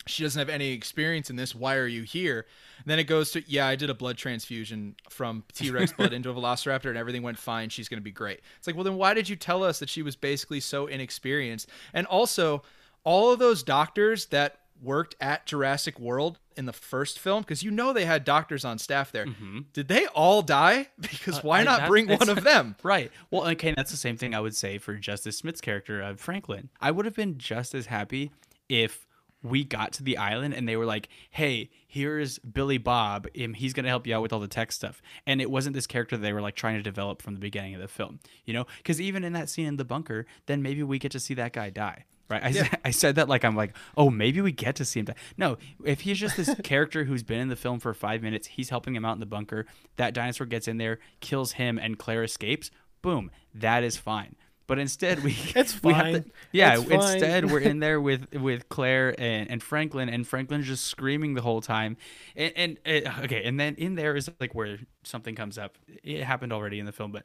she doesn't have any experience in this. Why are you here? And then it goes to yeah, I did a blood transfusion from T Rex *laughs* blood into a Velociraptor, and everything went fine. She's gonna be great. It's like well, then why did you tell us that she was basically so inexperienced? And also, all of those doctors that worked at Jurassic World in the first film, because you know they had doctors on staff there. Mm-hmm. Did they all die? *laughs* Because uh, why I- not that- bring one of them? *laughs* Right. Well, okay, that's the same thing I would say for Justice Smith's character of Franklin. I would have been just as happy if we got to the island and they were like, "Hey, here's Billy Bob. Um, he's gonna help you out with all the tech stuff." And it wasn't this character they were like trying to develop from the beginning of the film, you know? Because even in that scene in the bunker, then maybe we get to see that guy die. Right, I, Yeah. said, *laughs* I said that like I'm like, oh, maybe we get to see him die. No, if he's just this *laughs* character who's been in the film for five minutes, he's helping him out in the bunker. That dinosaur gets in there, kills him, and Claire escapes. Boom, that is fine. But instead, we *laughs* It's we have to- fine. yeah, It's fine. instead we're in *laughs* there with with Claire and, and Franklin, and Franklin's just screaming the whole time. And, and uh, okay, and then in there is like where something comes up. It happened already in the film, but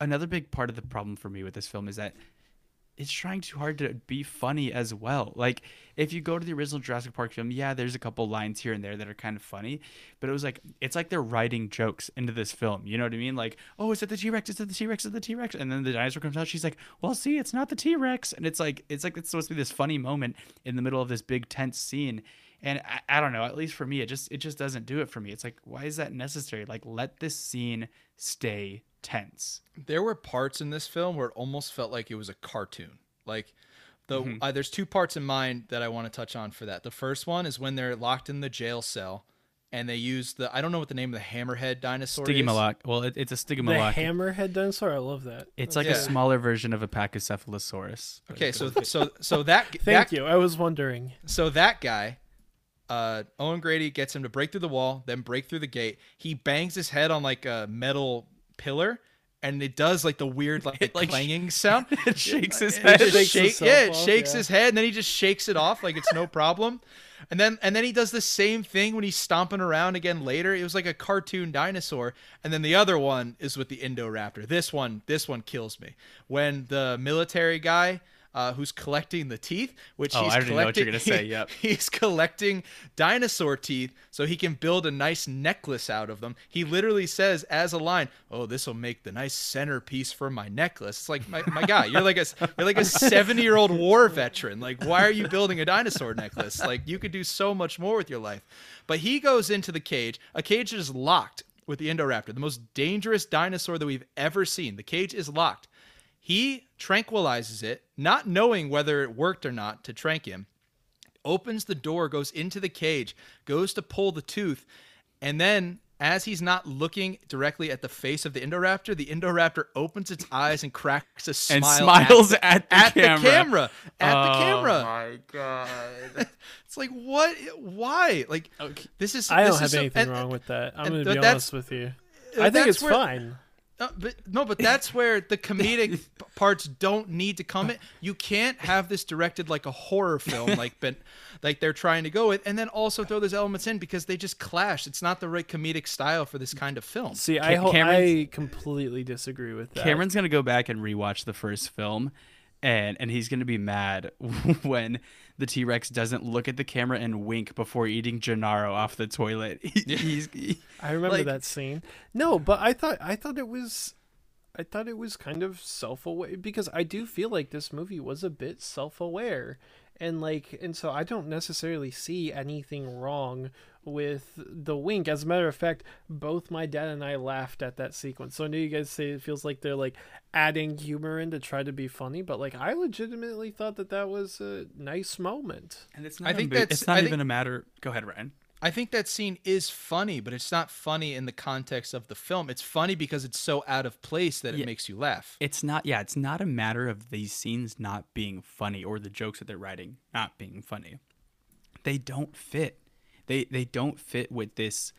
another big part of the problem for me with this film is that it's trying too hard to be funny as well. Like if you go to the original Jurassic Park film, yeah, there's a couple lines here and there that are kind of funny, but it was like it's like they're writing jokes into this film. You know what I mean? Like, oh, is it the T Rex? Is it the T Rex? Is it the T Rex? And then the dinosaur comes out. She's like, well, see, it's not the T Rex, and it's like it's like it's supposed to be this funny moment in the middle of this big tense scene. And I, I don't know. At least for me, it just it just doesn't do it for me. It's like, why is that necessary? Like, let this scene stay tense. There were parts in this film where it almost felt like it was a cartoon. Like the uh, there's two parts in mind that I want to touch on for that. The first one is when they're locked in the jail cell and they use the I don't know what the name of the hammerhead dinosaur is. Stygimoloch. Well, it, it's a The Stygimoloch. hammerhead dinosaur, I love that. It's like Yeah. a smaller version of a Pachycephalosaurus. Okay, so so so that Thank that, you. I was wondering. So that guy, uh, Owen Grady gets him to break through the wall, then break through the gate. He bangs his head on like a metal pillar, and it does like the weird like, *laughs* It, like, clanging sound. *laughs* it shakes his *laughs* head. just Shakes shake- yeah, it off, shakes yeah. his head, and then he just shakes it off like it's no problem. And then and then he does the same thing when he's stomping around again later. It was like a cartoon dinosaur. And then the other one is with the Indoraptor. This one, this one kills me. When the military guy uh, who's collecting the teeth, which Oh, he's I already know what you're collecting- gonna say, *laughs* yep. he's collecting dinosaur teeth so he can build a nice necklace out of them. He literally says as a line, "Oh, this will make the nice centerpiece for my necklace." It's like, my, my guy, you're like a you're like a 70 year old war veteran. Like, why are you building a dinosaur necklace? Like, you could do so much more with your life. But he goes into the cage. A cage is locked with the Indoraptor, the most dangerous dinosaur that we've ever seen. The cage is locked. He tranquilizes it, not knowing whether it worked or not to trank him opens the door, goes into the cage, goes to pull the tooth, and then as he's not looking directly at the face of the Indoraptor, the Indoraptor opens its eyes and cracks a smile and smiles at, at, the at camera. the camera. At the Oh camera. my god. *laughs* It's like what? Why? Like Okay. this is. I this don't is have so- anything and- wrong with that. I'm and going to be honest with you. I think it's where- fine. Uh, but no, but that's where the comedic *laughs* parts don't need to come in. You can't have this directed like a horror film, like but *laughs* like they're trying to go with, and then also throw those elements in because they just clash. It's not the right comedic style for this kind of film. See, I Ca- Cameron's- I completely disagree with that. Cameron's gonna go back and rewatch the first film, and and he's gonna be mad *laughs* when the T Rex doesn't look at the camera and wink before eating Gennaro off the toilet. *laughs* He- he's he- I remember Like- that scene. No, but I thought I thought it was I thought it was kind of self-aware because I do feel like this movie was a bit self-aware. And like and so I don't necessarily see anything wrong with the wink. As a matter of fact, both my dad and I laughed at that sequence. So I know you guys say it feels like they're like adding humor in to try to be funny, but like I legitimately thought that that was a nice moment. and it's I think a, that's- it's not I even think- a matter. Go ahead, Ryan. I think that scene is funny, but it's not funny in the context of the film. It's funny because it's so out of place that it Yeah. makes you laugh. It's not. Yeah, it's not a matter of these scenes not being funny or the jokes that they're writing not being funny. They don't fit. They they don't fit with this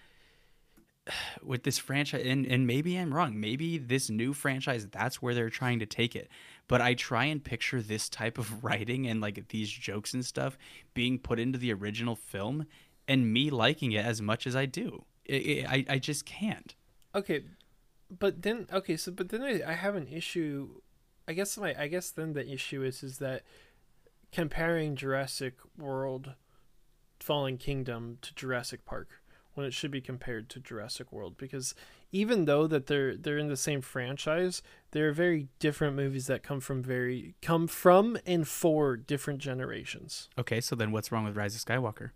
*sighs* with this franchise and, and maybe i'm wrong maybe this new franchise that's where they're trying to take it but i try and picture this type of *laughs* writing and like these jokes and stuff being put into the original film and me liking it as much as i do it, it, I, I just can't Okay, but then okay, so but then I, I have an issue. I guess my I guess then the issue is is that comparing Jurassic World, Fallen Kingdom to Jurassic Park when it should be compared to Jurassic World because even though that they're they're in the same franchise, they're very different movies that come from very come from and for different generations. okay so then what's wrong with rise of skywalker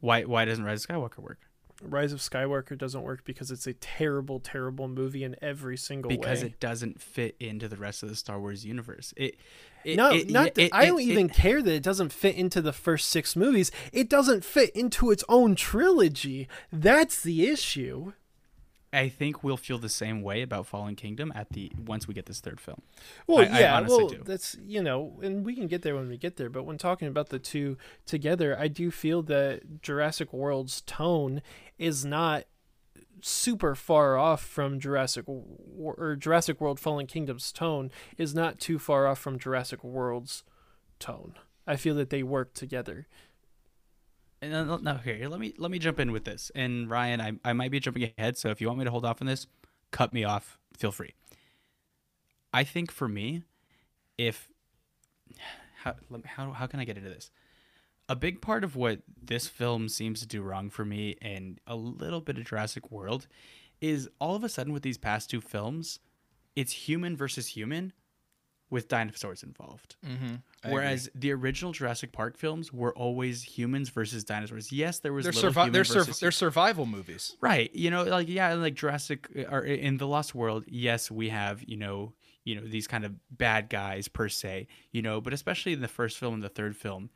why why doesn't rise of skywalker work Rise of Skywalker doesn't work because it's a terrible, terrible movie in every single because way. Because it doesn't fit into the rest of the Star Wars universe. It, it no, it- not. it- I don't even care that it doesn't fit into the first six movies. It doesn't fit into its own trilogy. That's the issue. I think we'll feel the same way about Fallen Kingdom at the once we get this third film. Well, I- I yeah, honestly well, do. that's you know, and we can get there when we get there. But when talking about the two together, I do feel that Jurassic World's tone is not super far off from Jurassic or Jurassic World Fallen Kingdom's tone is not too far off from Jurassic World's tone. I feel that they work together. And then, no, here, let me let me jump in with this. And Ryan, I I might be jumping ahead, so if you want me to hold off on this, cut me off. Feel free. I think for me, if *sighs* how how how can I get into this? A big part of what this film seems to do wrong for me, and a little bit of Jurassic World, is all of a sudden with these past two films, it's human versus human, with dinosaurs involved. Mm-hmm. Whereas the original Jurassic Park films were always humans versus dinosaurs. Yes, there was they're little survi- they're, sur- they're survival movies. right. You know, like yeah, like Jurassic or in the Lost World. Yes, we have you know you know these kind of bad guys per se. You know, but especially in the first film and the third film,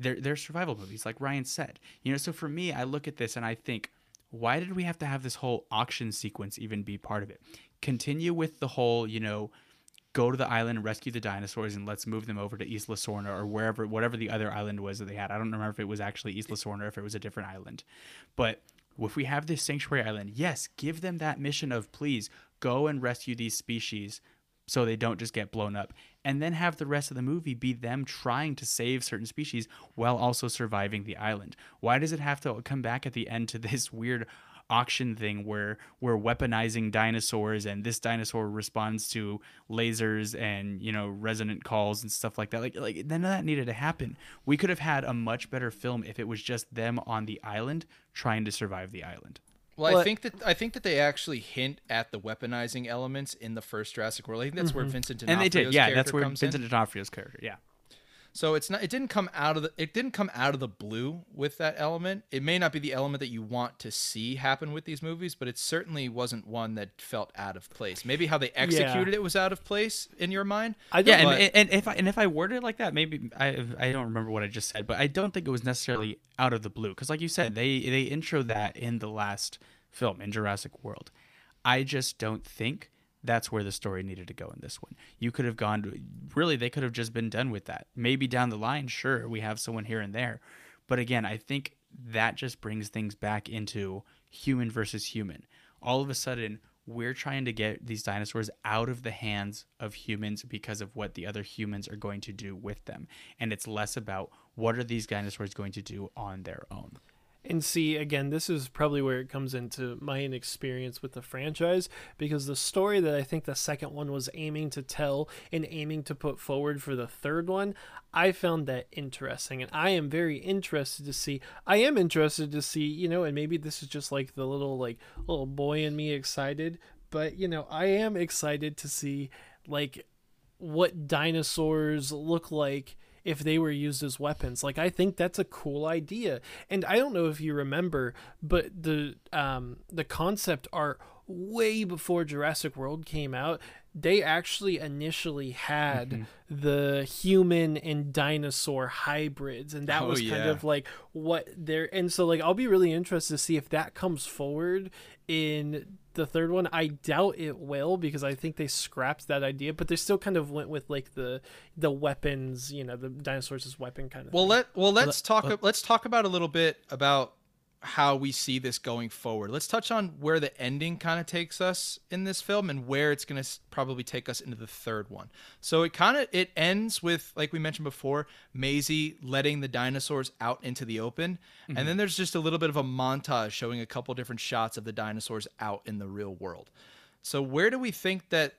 they're they're survival movies, like Ryan said. You know, so for me, I look at this and I think, why did we have to have this whole auction sequence even be part of it? Continue with the whole you know go to the island and rescue the dinosaurs and let's move them over to Isla Sorna or wherever whatever the other island was that they had. I don't remember if it was actually Isla Sorna or if it was a different island. But if we have this sanctuary island, yes, give them that mission of please go and rescue these species so they don't just get blown up. And then have the rest of the movie be them trying to save certain species while also surviving the island. Why does it have to come back at the end to this *laughs* weird auction thing where we're weaponizing dinosaurs and this dinosaur responds to lasers and you know resonant calls and stuff like that like like none of that needed to happen we could have had a much better film if it was just them on the island trying to survive the island Well, Well, I think that I think that they actually hint at the weaponizing elements in the first Jurassic World. I think that's where Vincent Mm-hmm. and they did D'Onofrio's yeah that's character where comes vincent in. d'onofrio's character yeah So it's not. It didn't come out of the. It didn't come out of the blue with that element. It may not be the element that you want to see happen with these movies, but it certainly wasn't one that felt out of place. Maybe how they executed it was out of place in your mind. I yeah and, and if I and if I worded it like that, maybe I I don't remember what I just said, but I don't think it was necessarily out of the blue because, like you said, they they intro that in the last film in Jurassic World. I just don't think that's where the story needed to go in this one. You could have gone to really they could have just been done with that. Maybe down the line, sure, we have someone here and there. But again, I think that just brings things back into human versus human. All of a sudden, we're trying to get these dinosaurs out of the hands of humans because of what the other humans are going to do with them. And it's less about what are these dinosaurs going to do on their own. And see, again, this is probably where it comes into my inexperience with the franchise because the story that I think the second one was aiming to tell and aiming to put forward for the third one, I found that interesting. And I am very interested to see. I am interested to see, you know, and maybe this is just like the little, like, little boy in me excited, but, you know, I am excited to see, like, what dinosaurs look like if they were used as weapons. Like I think that's a cool idea. And I don't know if you remember, but the um the concept art way before Jurassic World came out, they actually initially had Mm-hmm. the human and dinosaur hybrids and that Oh, was kind yeah. of like what they're and so like I'll be really interested to see if that comes forward in the third one. I doubt it will because I think they scrapped that idea, but they still kind of went with like the the weapons, you know, the dinosaurs as weapon kind of Well, thing. let well let's talk let- let's talk about a little bit about how we see this going forward. Let's touch on where the ending kind of takes us in this film and where it's going to probably take us into the third one. So it kind of it ends with like we mentioned before, Maisie letting the dinosaurs out into the open, mm-hmm. and then there's just a little bit of a montage showing a couple different shots of the dinosaurs out in the real world. So where do we think that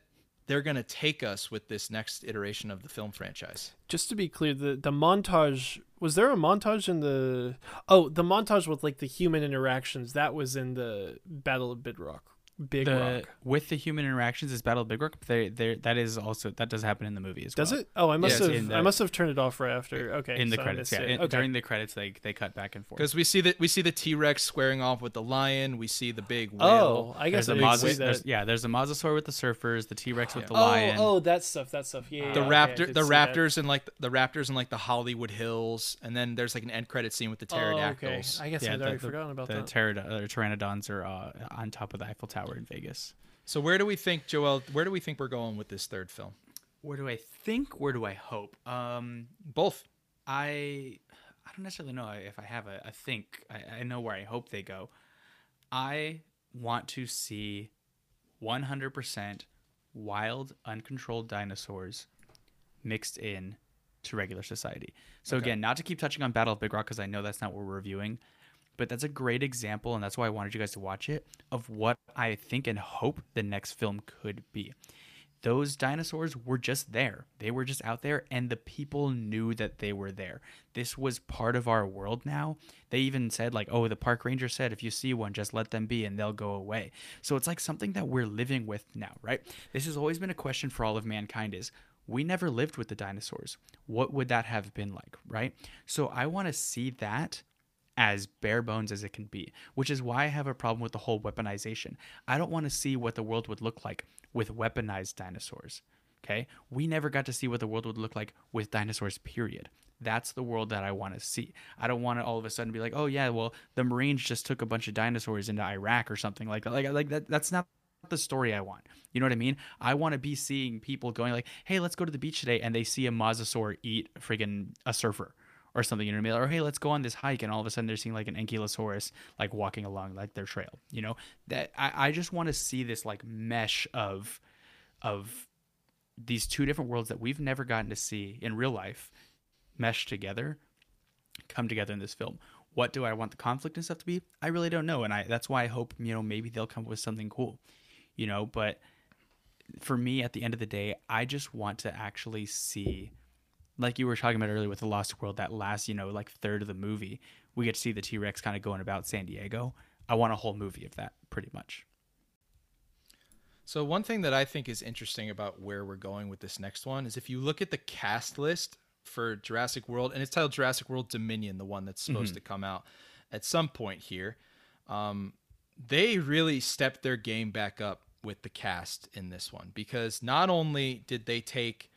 they're going to take us with this next iteration of the film franchise. Just to be clear, the the montage was there a montage in the oh the montage with like the human interactions that was in the Battle of Big Rock, Big the, Rock. With the human interactions is Battle of Big Rock. They, they, that is also that does happen in the movie as does well. Does it? Oh, I must have the, I must have turned it off right after. Okay, in the so credits, yeah. In, okay. During the credits, they they cut back and forth because we see that we see the T Rex squaring off with the lion. We see the big whale. Oh, I guess there's a Mosa- there's, yeah. There's a mosasaur with the surfers, the T Rex with the oh, lion. Oh, that stuff. That stuff. Yeah. The yeah, raptor, okay, the raptors, and like the raptors and like the Hollywood Hills, and then there's like an end credit scene with the pterodactyls. Oh, okay. I guess yeah, I'd already forgotten about the that. The pteranodons are uh, on top of the Eiffel Tower in Vegas. So where do we think, Joel? Where do we think we're going with this third film? Where do I think? Where do I hope? Um, both. I I don't necessarily know if I have a, a think. I, I know where I hope they go. I want to see 100% wild, uncontrolled dinosaurs mixed in to regular society. So okay. again, not to keep touching on Battle of Big Rock because I know that's not what we're reviewing, but that's a great example, and that's why I wanted you guys to watch it of what I think and hope the next film could be. Those dinosaurs were just there. They were just out there, and the people knew that they were there. This was part of our world now. They even said, like, oh, the park ranger said, if you see one, just let them be and they'll go away. So it's like something that we're living with now, right? This has always been a question for all of mankind is we never lived with the dinosaurs. What would that have been like, right? So I want to see that as bare bones as it can be, which is why I have a problem with the whole weaponization. I don't want to see what the world would look like with weaponized dinosaurs. Okay? We never got to see what the world would look like with dinosaurs, period. That's the world that I want to see. I don't want to all of a sudden be like, oh yeah, well the Marines just took a bunch of dinosaurs into Iraq or something like that. Like like that. That's not the story I want. You know what I mean? I want to be seeing people going like, hey, let's go to the beach today, and they see a mosasaur eat friggin' a surfer or something, you know what? Or oh, hey, let's go on this hike, and all of a sudden they're seeing like an ankylosaurus like walking along like their trail. You know that I, I just want to see this like mesh of of these two different worlds that we've never gotten to see in real life mesh together, come together in this film. What do I want the conflict and stuff to be? I really don't know, and I that's why I hope you know maybe they'll come up with something cool, you know. But for me, at the end of the day, I just want to actually see like you were talking about earlier with the Lost World, that last, you know, like third of the movie, we get to see the T Rex kind of going about San Diego. I want a whole movie of that, pretty much. So one thing that I think is interesting about where we're going with this next one is if you look at the cast list for Jurassic World, and it's titled Jurassic World Dominion, the one that's supposed mm-hmm. to come out at some point here. Um, they really stepped their game back up with the cast in this one because not only did they take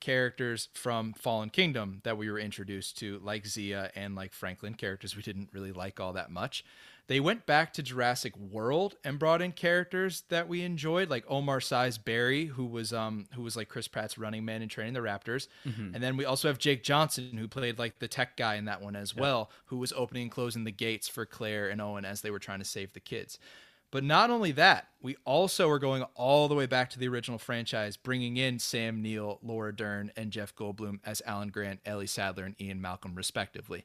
characters from Fallen Kingdom that we were introduced to, like Zia and like Franklin, characters we didn't really like all that much. They went back to Jurassic World and brought in characters that we enjoyed, like Omar Sy's Barry, who was um who was like Chris Pratt's running man and training the Raptors. Mm-hmm. And then we also have Jake Johnson, who played like the tech guy in that one as well, who was opening and closing the gates for Claire and Owen as they were trying to save the kids. But not only that, we also are going all the way back to the original franchise, bringing in Sam Neill, Laura Dern, and Jeff Goldblum as Alan Grant, Ellie Sattler, and Ian Malcolm, respectively.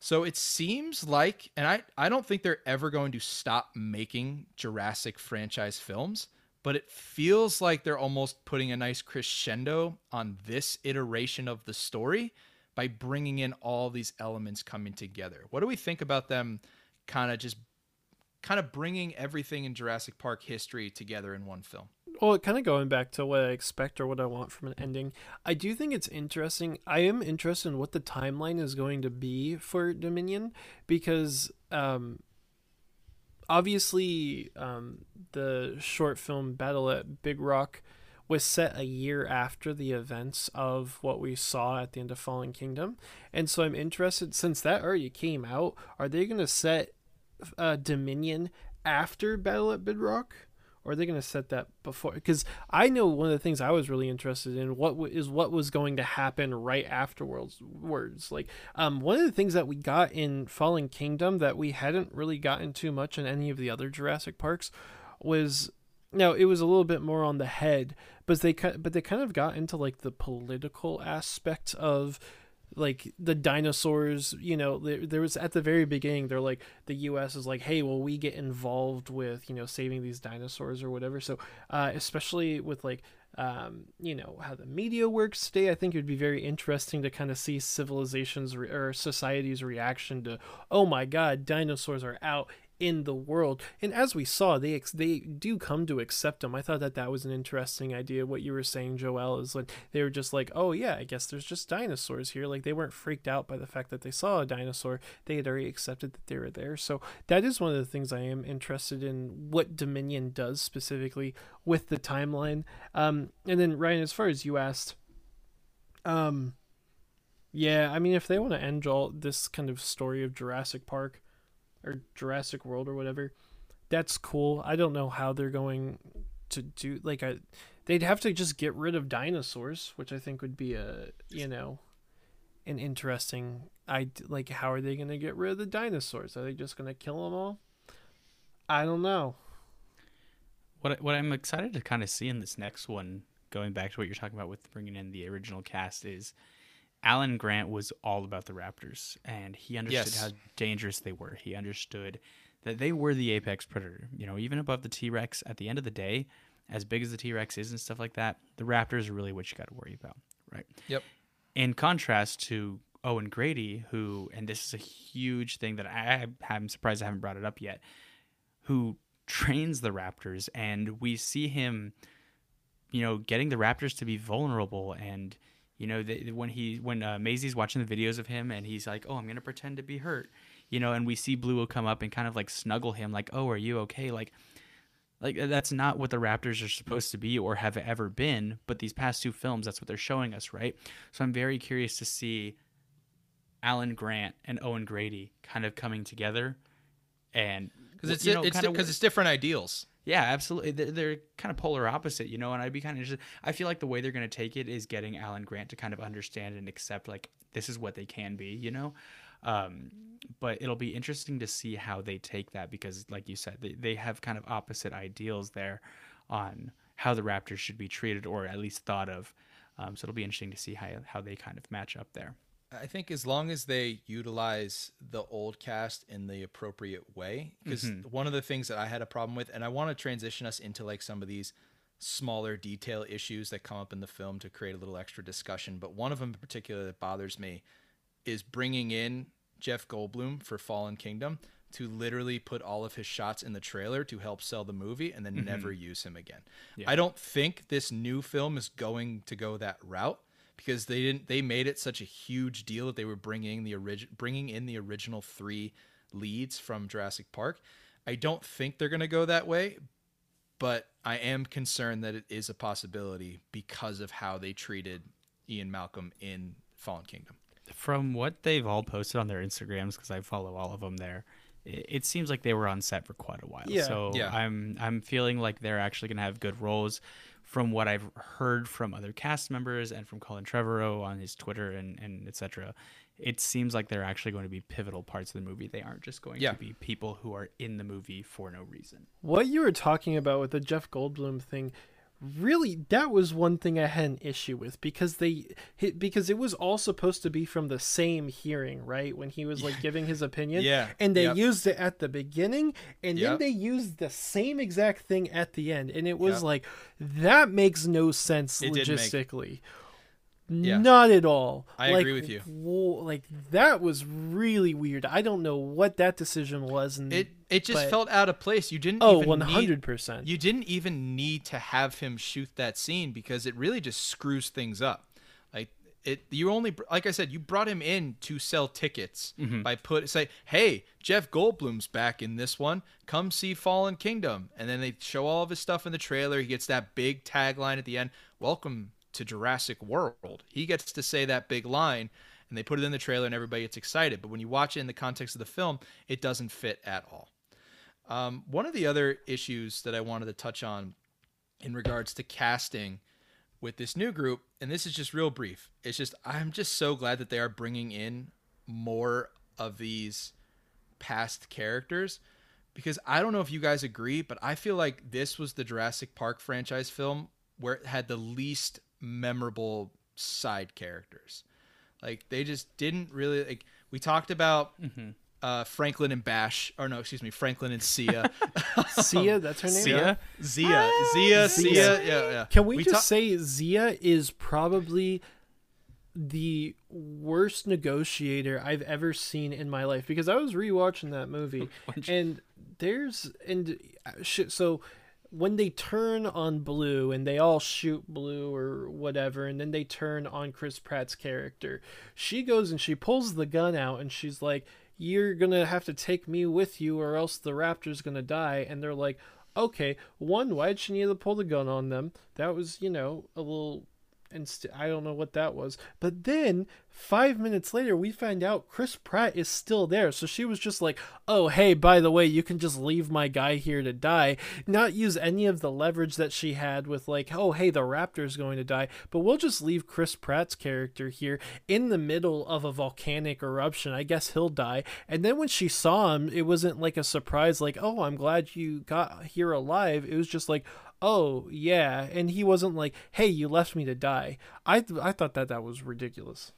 So it seems like, and I, I don't think they're ever going to stop making Jurassic franchise films, but it feels like they're almost putting a nice crescendo on this iteration of the story by bringing in all these elements coming together. What do we think about them kind of just kind of bringing everything in Jurassic Park history together in one film. Well, kind of going back to what I expect or what I want from an ending, I do think it's interesting. I am interested in what the timeline is going to be for Dominion because um, obviously um, the short film Battle at Big Rock was set a year after the events of what we saw at the end of Fallen Kingdom. And so I'm interested, since that already came out, are they going to set uh, Dominion after Battle at Big Rock, or are they going to set that before? Because I know one of the things I was really interested in what w- is what was going to happen right afterwards. Words like um, one of the things that we got in Fallen Kingdom that we hadn't really gotten too much in any of the other Jurassic Parks was now it was a little bit more on the head, but they but they kind of got into like the political aspect of like the dinosaurs you know there, there, was at the very beginning they're like the us is like hey well we get involved with you know saving these dinosaurs or whatever. So uh, especially with like um, you know how the media works today i think it would be very interesting to kind of see civilizations re- or society's reaction to oh my god dinosaurs are out in the world. And as we saw, they ex- they do come to accept them. I thought that that was an interesting idea. What you were saying, Joel, is like they were just like, oh yeah, I guess there's just dinosaurs here. Like they weren't freaked out by the fact that they saw a dinosaur. They had already accepted that they were there. So that is one of the things I am interested in. What Dominion does specifically with the timeline. Um, and then Ryan, as far as you asked, um. Yeah, I mean, if they want to end all this kind of story of Jurassic Park, or Jurassic World or whatever. That's cool. I don't know how they're going to do like I they'd have to just get rid of dinosaurs, which I think would be a, you know, an interesting I like how are they going to get rid of the dinosaurs? Are they just going to kill them all? I don't know. What what I'm excited to kind of see in this next one, going back to what you're talking about with bringing in the original cast, is Alan Grant was all about the Raptors, and he understood yes. how dangerous they were. He understood that they were the apex predator. You know, even above the T Rex. At the end of the day, as big as the T Rex is and stuff like that, the Raptors are really what you got to worry about, right? Yep. In contrast to Owen Grady, who, and this is a huge thing that I, I'm surprised I haven't brought it up yet, who trains the Raptors, and we see him, you know, getting the Raptors to be vulnerable and you know, the, when he when uh, Maisie's watching the videos of him and he's like, "Oh, I'm gonna pretend to be hurt," you know, and we see Blue will come up and kind of like snuggle him, like, "Oh, are you okay?" Like, like that's not what the Raptors are supposed to be or have ever been. But these past two films, that's what they're showing us, right? So I'm very curious to see Alan Grant and Owen Grady kind of coming together, and because it's know, it's because it's different ideals. Yeah, absolutely. They're, kind of polar opposite, you know. And I'd be kind of interested. I feel like the way they're going to take it is getting Alan Grant to kind of understand and accept like this is what they can be, you know. Um, but it'll be interesting to see how they take that because, like you said, they they have kind of opposite ideals there on how the Raptors should be treated or at least thought of. Um, so it'll be interesting to see how how they kind of match up there. I think as long as they utilize the old cast in the appropriate way, because mm-hmm. one of the things that I had a problem with, and I want to transition us into like some of these smaller detail issues that come up in the film to create a little extra discussion. But one of them in particular that bothers me is bringing in Jeff Goldblum for Fallen Kingdom to literally put all of his shots in the trailer to help sell the movie and then mm-hmm. never use him again. Yeah. I don't think this new film is going to go that route because they didn't they made it such a huge deal that they were bringing the origin bringing in the original 3 leads from Jurassic Park. I don't think they're going to go that way, but I am concerned that it is a possibility because of how they treated Ian Malcolm in Fallen Kingdom. From what they've all posted on their Instagrams, because I follow all of them there, it, seems like they were on set for quite a while. Yeah. So yeah. I'm I'm feeling like they're actually going to have good roles from what I've heard from other cast members and from Colin Trevorrow on his Twitter and, and etc., it seems like they're actually going to be pivotal parts of the movie. They aren't just going yeah. to be people who are in the movie for no reason. What you were talking about with the Jeff Goldblum thing, really that was one thing I had an issue with because they because it was all supposed to be from the same hearing, right? When he was like giving his opinion. Yeah. And they yep. used it at the beginning and yep. then they used the same exact thing at the end. And it was yep. like that makes no sense it logistically. Yeah. Not at all. I like, agree with you. Like that was really weird. I don't know what that decision was. And it it just but, felt out of place. You didn't. Oh, one hundred percent. You didn't even need to have him shoot that scene because it really just screws things up. Like it, you only like I said, you brought him in to sell tickets mm-hmm. by put say, hey, Jeff Goldblum's back in this one. Come see Fallen Kingdom, and then they show all of his stuff in the trailer. He gets that big tagline at the end. Welcome to Jurassic World. He gets to say that big line and they put it in the trailer and everybody gets excited. But when you watch it in the context of the film, it doesn't fit at all. Um, one of the other issues that I wanted to touch on in regards to casting with this new group, and this is just real brief. It's just I'm just so glad that they are bringing in more of these past characters because I don't know if you guys agree, but I feel like this was the Jurassic Park franchise film where it had the least memorable side characters. Like they just didn't really like. We talked about uh, Franklin and Bash, or no, excuse me, Franklin and Sia. *laughs* Sia, that's her name. Sia? Zia, Zia, Zia. Sia. Yeah, yeah. Can we, just ta- say Zia is probably the worst negotiator I've ever seen in my life because I was rewatching that movie *laughs* and there's and uh, shit so when they turn on blue and they all shoot blue or whatever and then they turn on Chris Pratt's character she goes and she pulls the gun out and she's like you're to have to take me with you or else the raptor's to die. And they're like okay one why'd she need to pull the gun on them? That was you know a little and st- I don't know what that was. But then five minutes later, we find out Chris Pratt is still there. So she was just like, "Oh, hey, by the way, you can just leave my guy here to die." Not use any of the leverage that she had with like, "Oh, hey, the Raptor's going to die," but we'll just leave Chris Pratt's character here in the middle of a volcanic eruption. I guess he'll die. And then when she saw him, it wasn't like a surprise, like, "Oh, I'm glad you got here alive." It was just like, oh yeah and he wasn't like hey you left me to die i th- i thought that that was ridiculous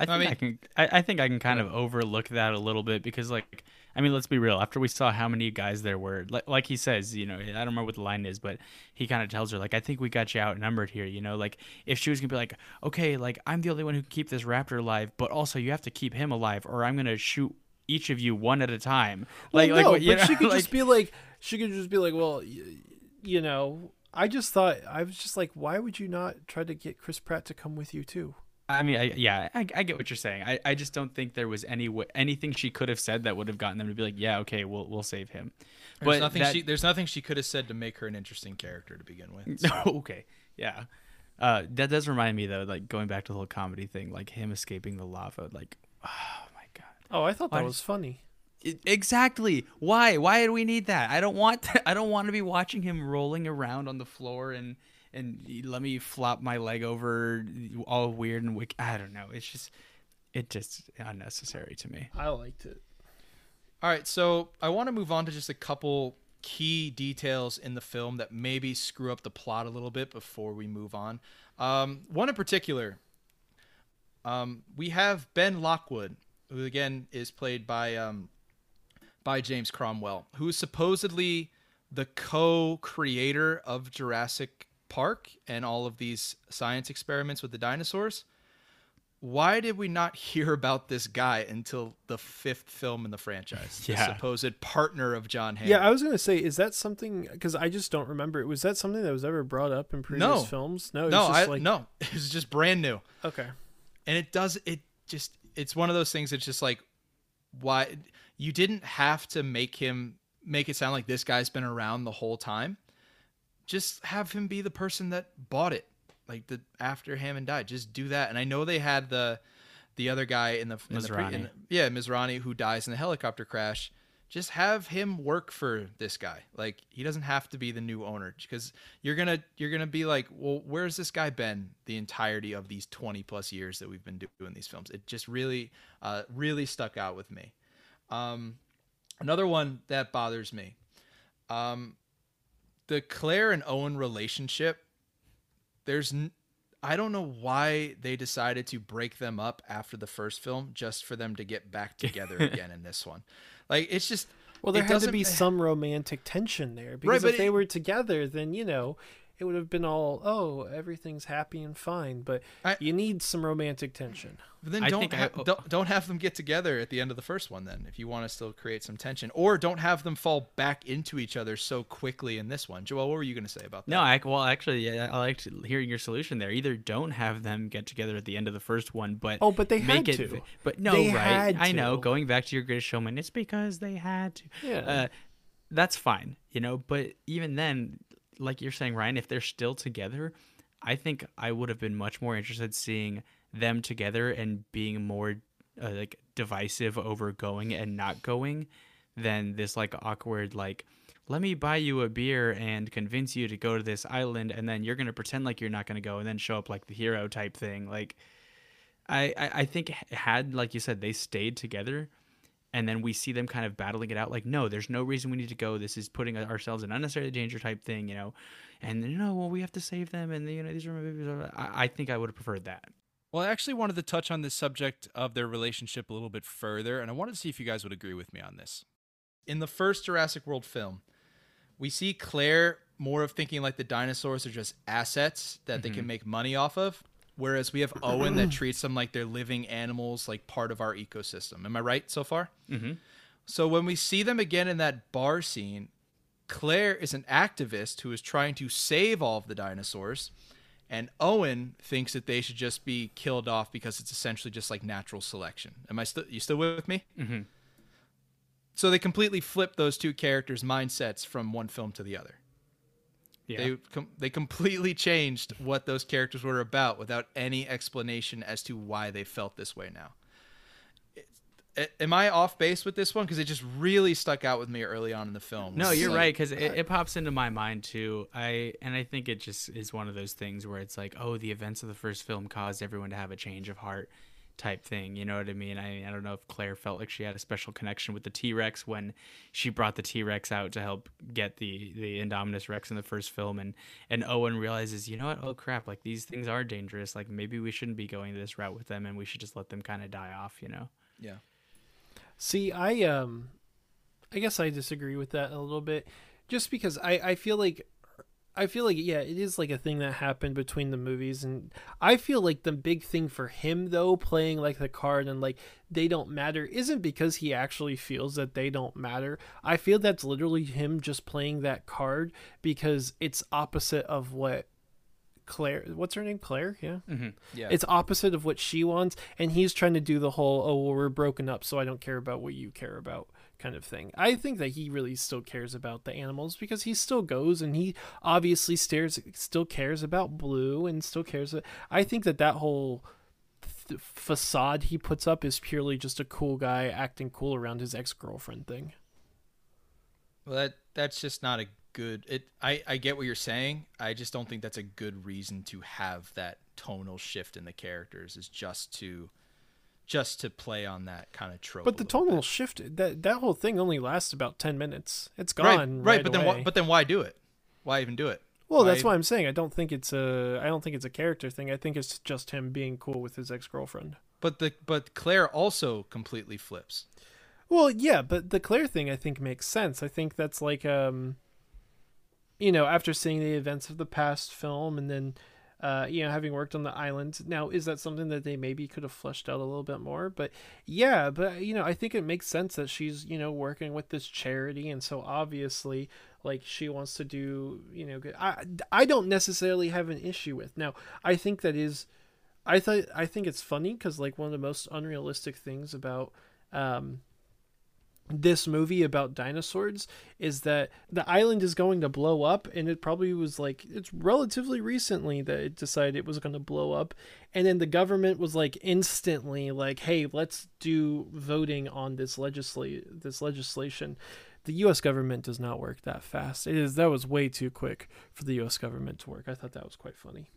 I think I, mean- can. I, I think I can kind of overlook that a little bit because, like, I mean, let's be real. After we saw how many guys there were, like, like he says, you know, I don't remember what the line is, but he kind of tells her, like, I think we got you outnumbered here. You know, like if she was gonna be like, okay, like I'm the only one who can keep this raptor alive, but also you have to keep him alive, or I'm gonna shoot each of you one at a time. Like, well, like no, what- you but know, she *laughs* could like- just be like she could just be like well y- you know i just thought i was just like why would you not try to get chris pratt to come with you too I mean, I, yeah, I, I get what you're saying. I, I just don't think there was any anything she could have said that would have gotten them to be like, yeah, okay, we'll we'll save him. There's nothing that- she there's nothing she could have said to make her an interesting character to begin with. *laughs* okay, yeah. Uh, that does remind me though, like going back to the whole comedy thing, like him escaping the lava. Like, *sighs* oh my god. oh i thought Why that did- was funny I- exactly. Why? Why do we need that? I don't want. That. *laughs* I don't want to be watching him rolling around on the floor and and let me flop my leg over all weird and wick. I don't know. It's just it just unnecessary to me. i liked it All right, so I want to move on to just a couple key details in the film that maybe screw up the plot a little bit before we move on. Um, one in particular, um, we have Ben Lockwood, who again is played by um, by James Cromwell, who is supposedly the co-creator of Jurassic Park and all of these science experiments with the dinosaurs. Why did we not *laughs* hear about this guy until the fifth film in the franchise? The Yeah. supposed partner of John Hammond. yeah i was gonna say is that something because i just don't remember was that something that was ever brought up in previous No. films no it no, was just I, like no, *laughs* it's just brand new. okay and it does it just it's one of those things that's just like why you didn't have to make him make it sound like this guy's been around the whole time. Just have him be the person that bought it like the after Hammond died. Just do that. And i know they had the the other guy in the, in the, pre, in the yeah Masrani who dies in the helicopter crash. Just have him work for this guy. Like he doesn't have to be the new owner because you're gonna you're gonna be like well where's this guy been the entirety of these 20 plus years that we've been doing these films? It just really uh, really stuck out with me um, another one that bothers me um, the claire and owen relationship there's n- I don't know why they decided to break them up after the first film just for them to get back *laughs* together again in this one. Like it's just Well, there had to be some romantic tension there because but if they it- were together, then you know it would have been all oh everything's happy and fine. But I- you need some romantic tension. But then I don't, ha- I- don't don't have them get together at the end of the first one then if you want to still create some tension or don't have them fall back into each other so quickly in this one. Joel, what were you going to say about that? No, I well actually yeah, I liked hearing your solution there. Either don't have them get together at the end of the first one, but Oh, but they make had it. to. But no, They right? had I know. Going back to your greatest showman, it's because they had to. Yeah. Uh, that's fine, you know. But even then, like you're saying, Ryan, if they're still together, I think I would have been much more interested seeing them together and being more uh, like divisive over going and not going than this like awkward like let me buy you a beer and convince you to go to this island and then you're gonna pretend like you're not gonna go and then show up like the hero type thing. Like i i, I think had like you said they stayed together and then we see them kind of battling it out like no there's no reason we need to go. This is putting ourselves in unnecessary danger type thing you know? And you know well we have to save them and you know these are my babies. I, I think i would have preferred that. Well, I actually wanted to touch on this subject of their relationship a little bit further, and I wanted to see if you guys would agree with me on this. In the first Jurassic World film, we see Claire more of thinking like the dinosaurs are just assets that they can mm-hmm. make money off of, whereas we have Owen that *clears throat* treats them like they're living animals, like part of our ecosystem. Am I right so far? mm-hmm. So when we see them again in that bar scene, Claire is an activist who is trying to save all of the dinosaurs, and Owen thinks that they should just be killed off because it's essentially just like natural selection. Am I still you still with me? Mm-hmm. So they completely flip those two characters' mindsets from one film to the other. Yeah They com- they completely changed what those characters were about without any explanation as to why they felt this way now. It- Am I off base with this one? Because it just really stuck out with me early on in the film. No, you're like- right because it, it pops into my mind too. I and I think it just is one of those things where it's like, oh, the events of the first film caused everyone to have a change of heart, type thing. You know what I mean? I I don't know if Claire felt like she had a special connection with the T Rex when she brought the T Rex out to help get the the Indominus Rex in the first film, and and Owen realizes, you know what? Oh crap! Like these things are dangerous. Like maybe we shouldn't be going this route with them, and we should just let them kind of die off. You know? Yeah. See, I um, I guess I disagree with that a little bit, just because I I feel like. I feel like yeah, it is like a thing that happened between the movies, and I feel like the big thing for him though, playing like the card and like they don't matter, isn't because he actually feels that they don't matter. I feel that's literally him just playing that card because it's opposite of what Claire. What's her name? Claire. Yeah. Mm-hmm. Yeah. It's opposite of what she wants, and he's trying to do the whole "oh, well, we're broken up, so I don't care about what you care about" kind of thing. I think that he really still cares about the animals because he still goes and he obviously stares, still cares about Blue and still cares. I think that that whole th- facade he puts up is purely just a cool guy acting cool around his ex girlfriend thing. Well, that that's just not a good. It. I I get what you're saying. I just don't think that's a good reason to have that tonal shift in the characters. Is just to, just to play on that kind of trope. But the tonal bit. shift that that whole thing only lasts about ten minutes. It's gone. right. right but then away. why, but then why do it? Why even do it? Well, that's Why- why I'm saying I don't think it's a I don't think it's a character thing. I think it's just him being cool with his ex girlfriend. But the but Claire also completely flips. Well, yeah, but the Claire thing I think makes sense. I think that's like um you know, after seeing the events of the past film and then uh, you know, having worked on the island. Now, is that something that they maybe could have fleshed out a little bit more? But yeah, but you know, I think it makes sense that she's, you know, working with this charity and so obviously like she wants to do, you know, good. I I don't necessarily have an issue with. Now, I think that is I thought I think it's funny cuz like one of the most unrealistic things about um this movie about dinosaurs is that the island is going to blow up and it probably was like it's relatively recently that it decided it was going to blow up and then the government was like instantly like hey let's do voting on this legislate this legislation. The US government does not work that fast. It is that was way too quick for the US government to work. I thought that was quite funny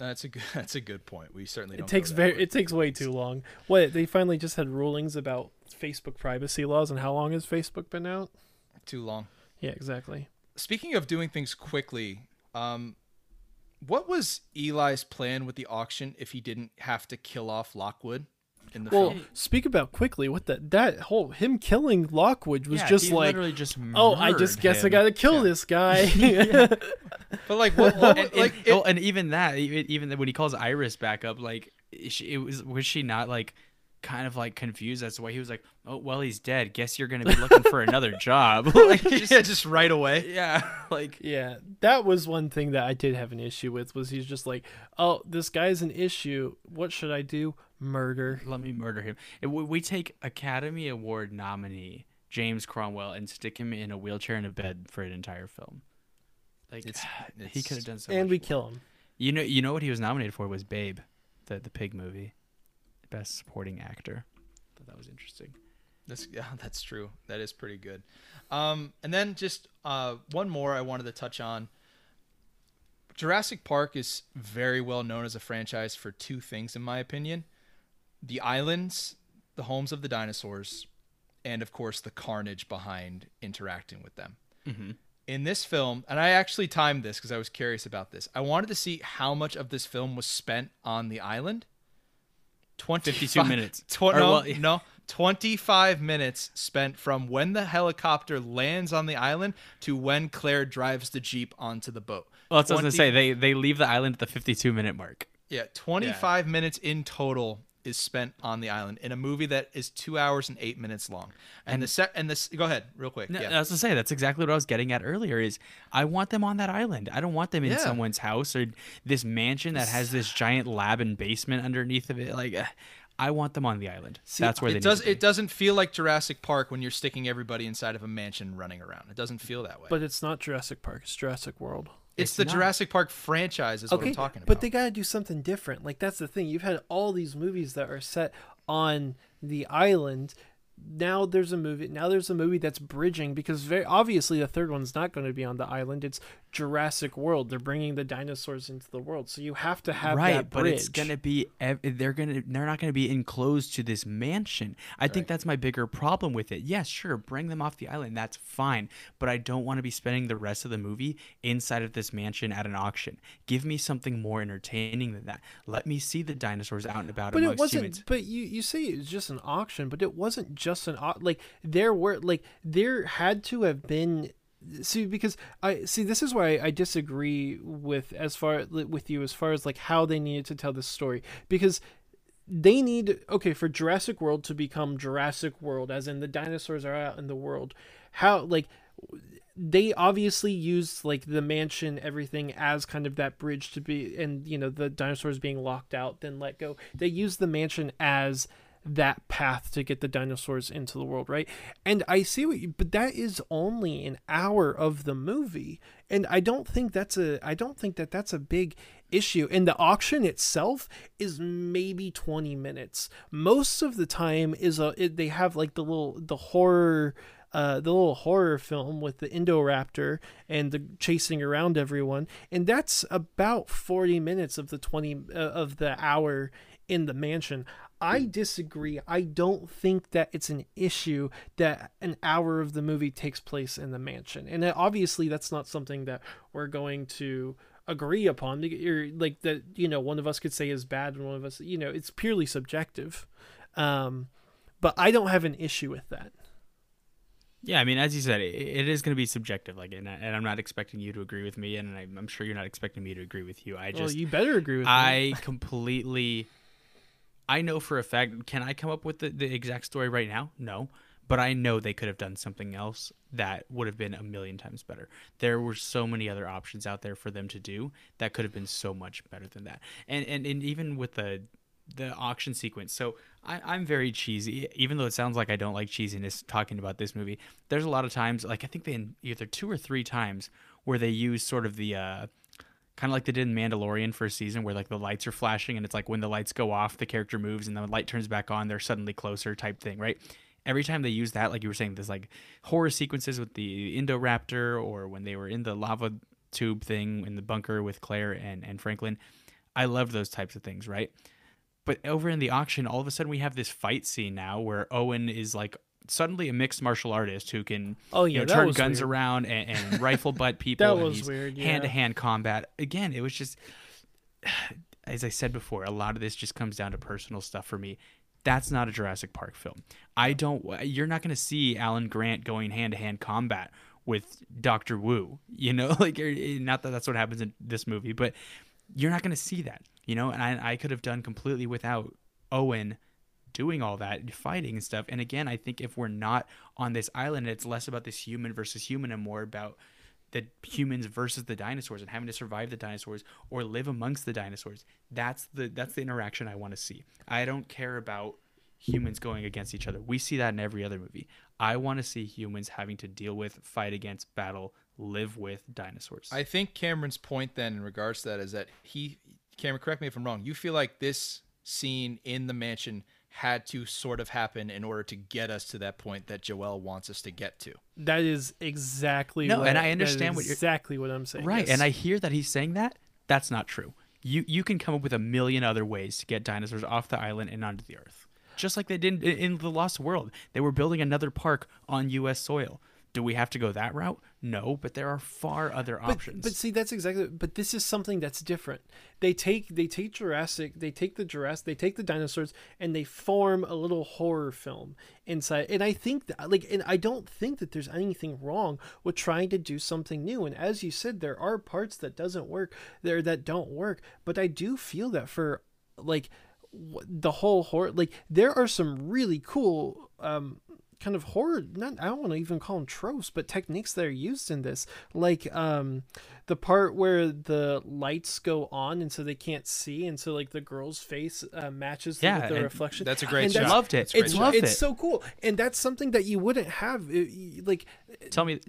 That's a good. *laughs* That's a good point. We certainly it takes very way. it takes way too long what they finally just had rulings about facebook privacy laws and how long has facebook been out too long. yeah exactly Speaking of doing things quickly, um, what was Eli's plan with the auction if he didn't have to kill off Lockwood in the Well, film? speak about quickly. What the that whole him killing Lockwood was Yeah, just he like, literally just oh, I just murdered guess I gotta kill this guy. *laughs* *laughs* But like, what? what and, like, and, it- oh, and even that, even, even when he calls Iris back up, like is she, it was was she not like kind of like confused as to why he was like, oh well, he's dead. Guess you're gonna be looking for another job. *laughs* like, just, *laughs* yeah, just right away. yeah, *laughs* like yeah, that was one thing that I did have an issue with. Was he's just like, oh, this guy's an issue. What should I do? Murder. let me murder him. We we take Academy Award nominee James Cromwell and stick him in a wheelchair in a bed for an entire film. Like It's- *sighs* he could have done so. and much we more. kill him. You know, you know what he was nominated for was Babe, the the pig movie, best supporting actor. Thought that was interesting. That's *laughs* yeah, that's true. That is pretty good. Um, and then just uh, one more I wanted to touch on. Jurassic Park is very well known as a franchise for two things, in my opinion: the islands, the homes of the dinosaurs, and of course the carnage behind interacting with them. Mhm. In this film, and I actually timed this because I was curious about this. I wanted to see how much of this film was spent on the island. 52 minutes. Tw- Or, no, well, yeah. no, 25 minutes spent from when the helicopter lands on the island to when Claire drives the Jeep onto the boat. Well, that's what I was 20 gonna say. They they leave the island at the 52 minute mark. Yeah, 25 minutes in total is spent on the island in a movie that is two hours and eight minutes long. And, the set and this, go ahead, real quick. No, yeah. I was gonna say that's exactly what I was getting at earlier. Is I want them on that island. I don't want them in Yeah. someone's house or this mansion that has this giant lab and basement underneath of it. Like, uh, I want them on the island. that's where they it does. Need to be. It doesn't feel like Jurassic Park when you're sticking everybody inside of a mansion running around. It doesn't feel that way. But it's not Jurassic Park. It's Jurassic World. It's, it's the not. Jurassic Park franchise, is what I'm talking about. but they got to do something different. Like that's the thing. You've had all these movies that are set on the island. Now there's a movie. Now there's a movie that's bridging because very obviously the third one's not going to be on the island. It's Jurassic World. They're bringing the dinosaurs into the world, so you have to have right, that but it's gonna be they're gonna they're not gonna be enclosed to this mansion. I think that's my bigger problem with it. Yes, sure, bring them off the island. That's fine, but I don't want to be spending the rest of the movie inside of this mansion at an auction. Give me something more entertaining than that. Let me see the dinosaurs out and about but it wasn't humans. but you you say it was just an auction but it wasn't just an au- like there were like there had to have been see because i see this is why i disagree with as far with you as far as like how they needed to tell this story. Because they need okay for Jurassic World to become Jurassic World as in the dinosaurs are out in the world how like they obviously used like the mansion everything as kind of that bridge to be and you know the dinosaurs being locked out then let go. They used the mansion as that path to get the dinosaurs into the world right? And i see what you but that is only an hour of the movie and i don't think that's a i don't think that that's a big issue. And the auction itself is maybe 20 minutes. Most of the time is a it, they have like the little the horror uh, the little horror film with the Indoraptor and the chasing around everyone, and that's about forty minutes of the twenty uh, of the hour in the mansion. I disagree. I don't think that it's an issue that an hour of the movie takes place in the mansion, and obviously that's not something that we're going to agree upon. Like that, you know, one of us could say is bad, and one of us, you know, it's purely subjective. Um, but I don't have an issue with that. Yeah, I mean, as you said, it, it is going to be subjective. Like, and, I, and I'm not expecting you to agree with me, and I, I'm sure you're not expecting me to agree with you. I well, just, you better agree with me. I completely, I know for a fact. Can I come up with the, the exact story right now? No, but I know they could have done something else that would have been a million times better. There were so many other options out there for them to do that could have been so much better than that. And and, and even with the the auction sequence. So I, I'm very cheesy, even though it sounds like I don't like cheesiness talking about this movie. There's a lot of times, like I think they either two or three times where they use sort of the uh, kind of like they did in Mandalorian for a season, where like the lights are flashing and it's like when the lights go off, the character moves, and the light turns back on, they're suddenly closer type thing, right? Every time they use that, like you were saying, there's like horror sequences with the Indoraptor, or when they were in the lava tube thing in the bunker with Claire and and Franklin. I love those types of things, right? But over in the auction, all of a sudden we have this fight scene now where Owen is like suddenly a mixed martial artist who can Oh, you yeah, know, turn guns weird. around and, and *laughs* rifle butt people. That and was weird. Hand to hand combat. Again, it was just *sighs* as I said before, a lot of this just comes down to personal stuff for me. That's not a Jurassic Park film. I don't. You're not going to see Alan Grant going hand to hand combat with Doctor Wu. You know, *laughs* like er, eh, not that that's what happens in this movie, but you're not going to see that. You know, and I, I could have done completely without Owen doing all that and fighting and stuff. And again, I think if we're not on this island, it's less about this human versus human and more about the humans versus the dinosaurs and having to survive the dinosaurs or live amongst the dinosaurs. That's the that's the interaction I want to see. I don't care about humans going against each other. We see that in every other movie. I want to see humans having to deal with, fight against, battle, live with dinosaurs. I think Cameron's point then in regards to that is that he Cameron, correct me if I'm wrong. You feel like this scene in the mansion had to sort of happen in order to get us to that point that Joel wants us to get to. That is exactly No, what, and I understand what you're- exactly what I'm saying. Right, yes. and I hear that he's saying that. That's not true. You you can come up with a million other ways to get dinosaurs off the island and onto the Earth, just like they did in, in the Lost World. They were building another park on U.S. soil. Do we have to go that route? No, but there are far other but, options. But see, that's exactly. But this is something that's different. They take they take Jurassic, they take the Jurassic, they take the dinosaurs, and they form a little horror film inside. And I think that, like, and I don't think that there's anything wrong with trying to do something new. And as you said, there are parts that doesn't work there that don't work. But I do feel that for like the whole horror, like there are some really cool. um kind of horror not i don't want to even call them tropes but techniques that are used in this like um the part where the lights go on and so they can't see and so like the girl's face uh, matches Yeah, with the reflection That's a great And shot. Loved it. It's a great it's shot. Loved it's it. so cool and that's something that you wouldn't have uh, like Tell me,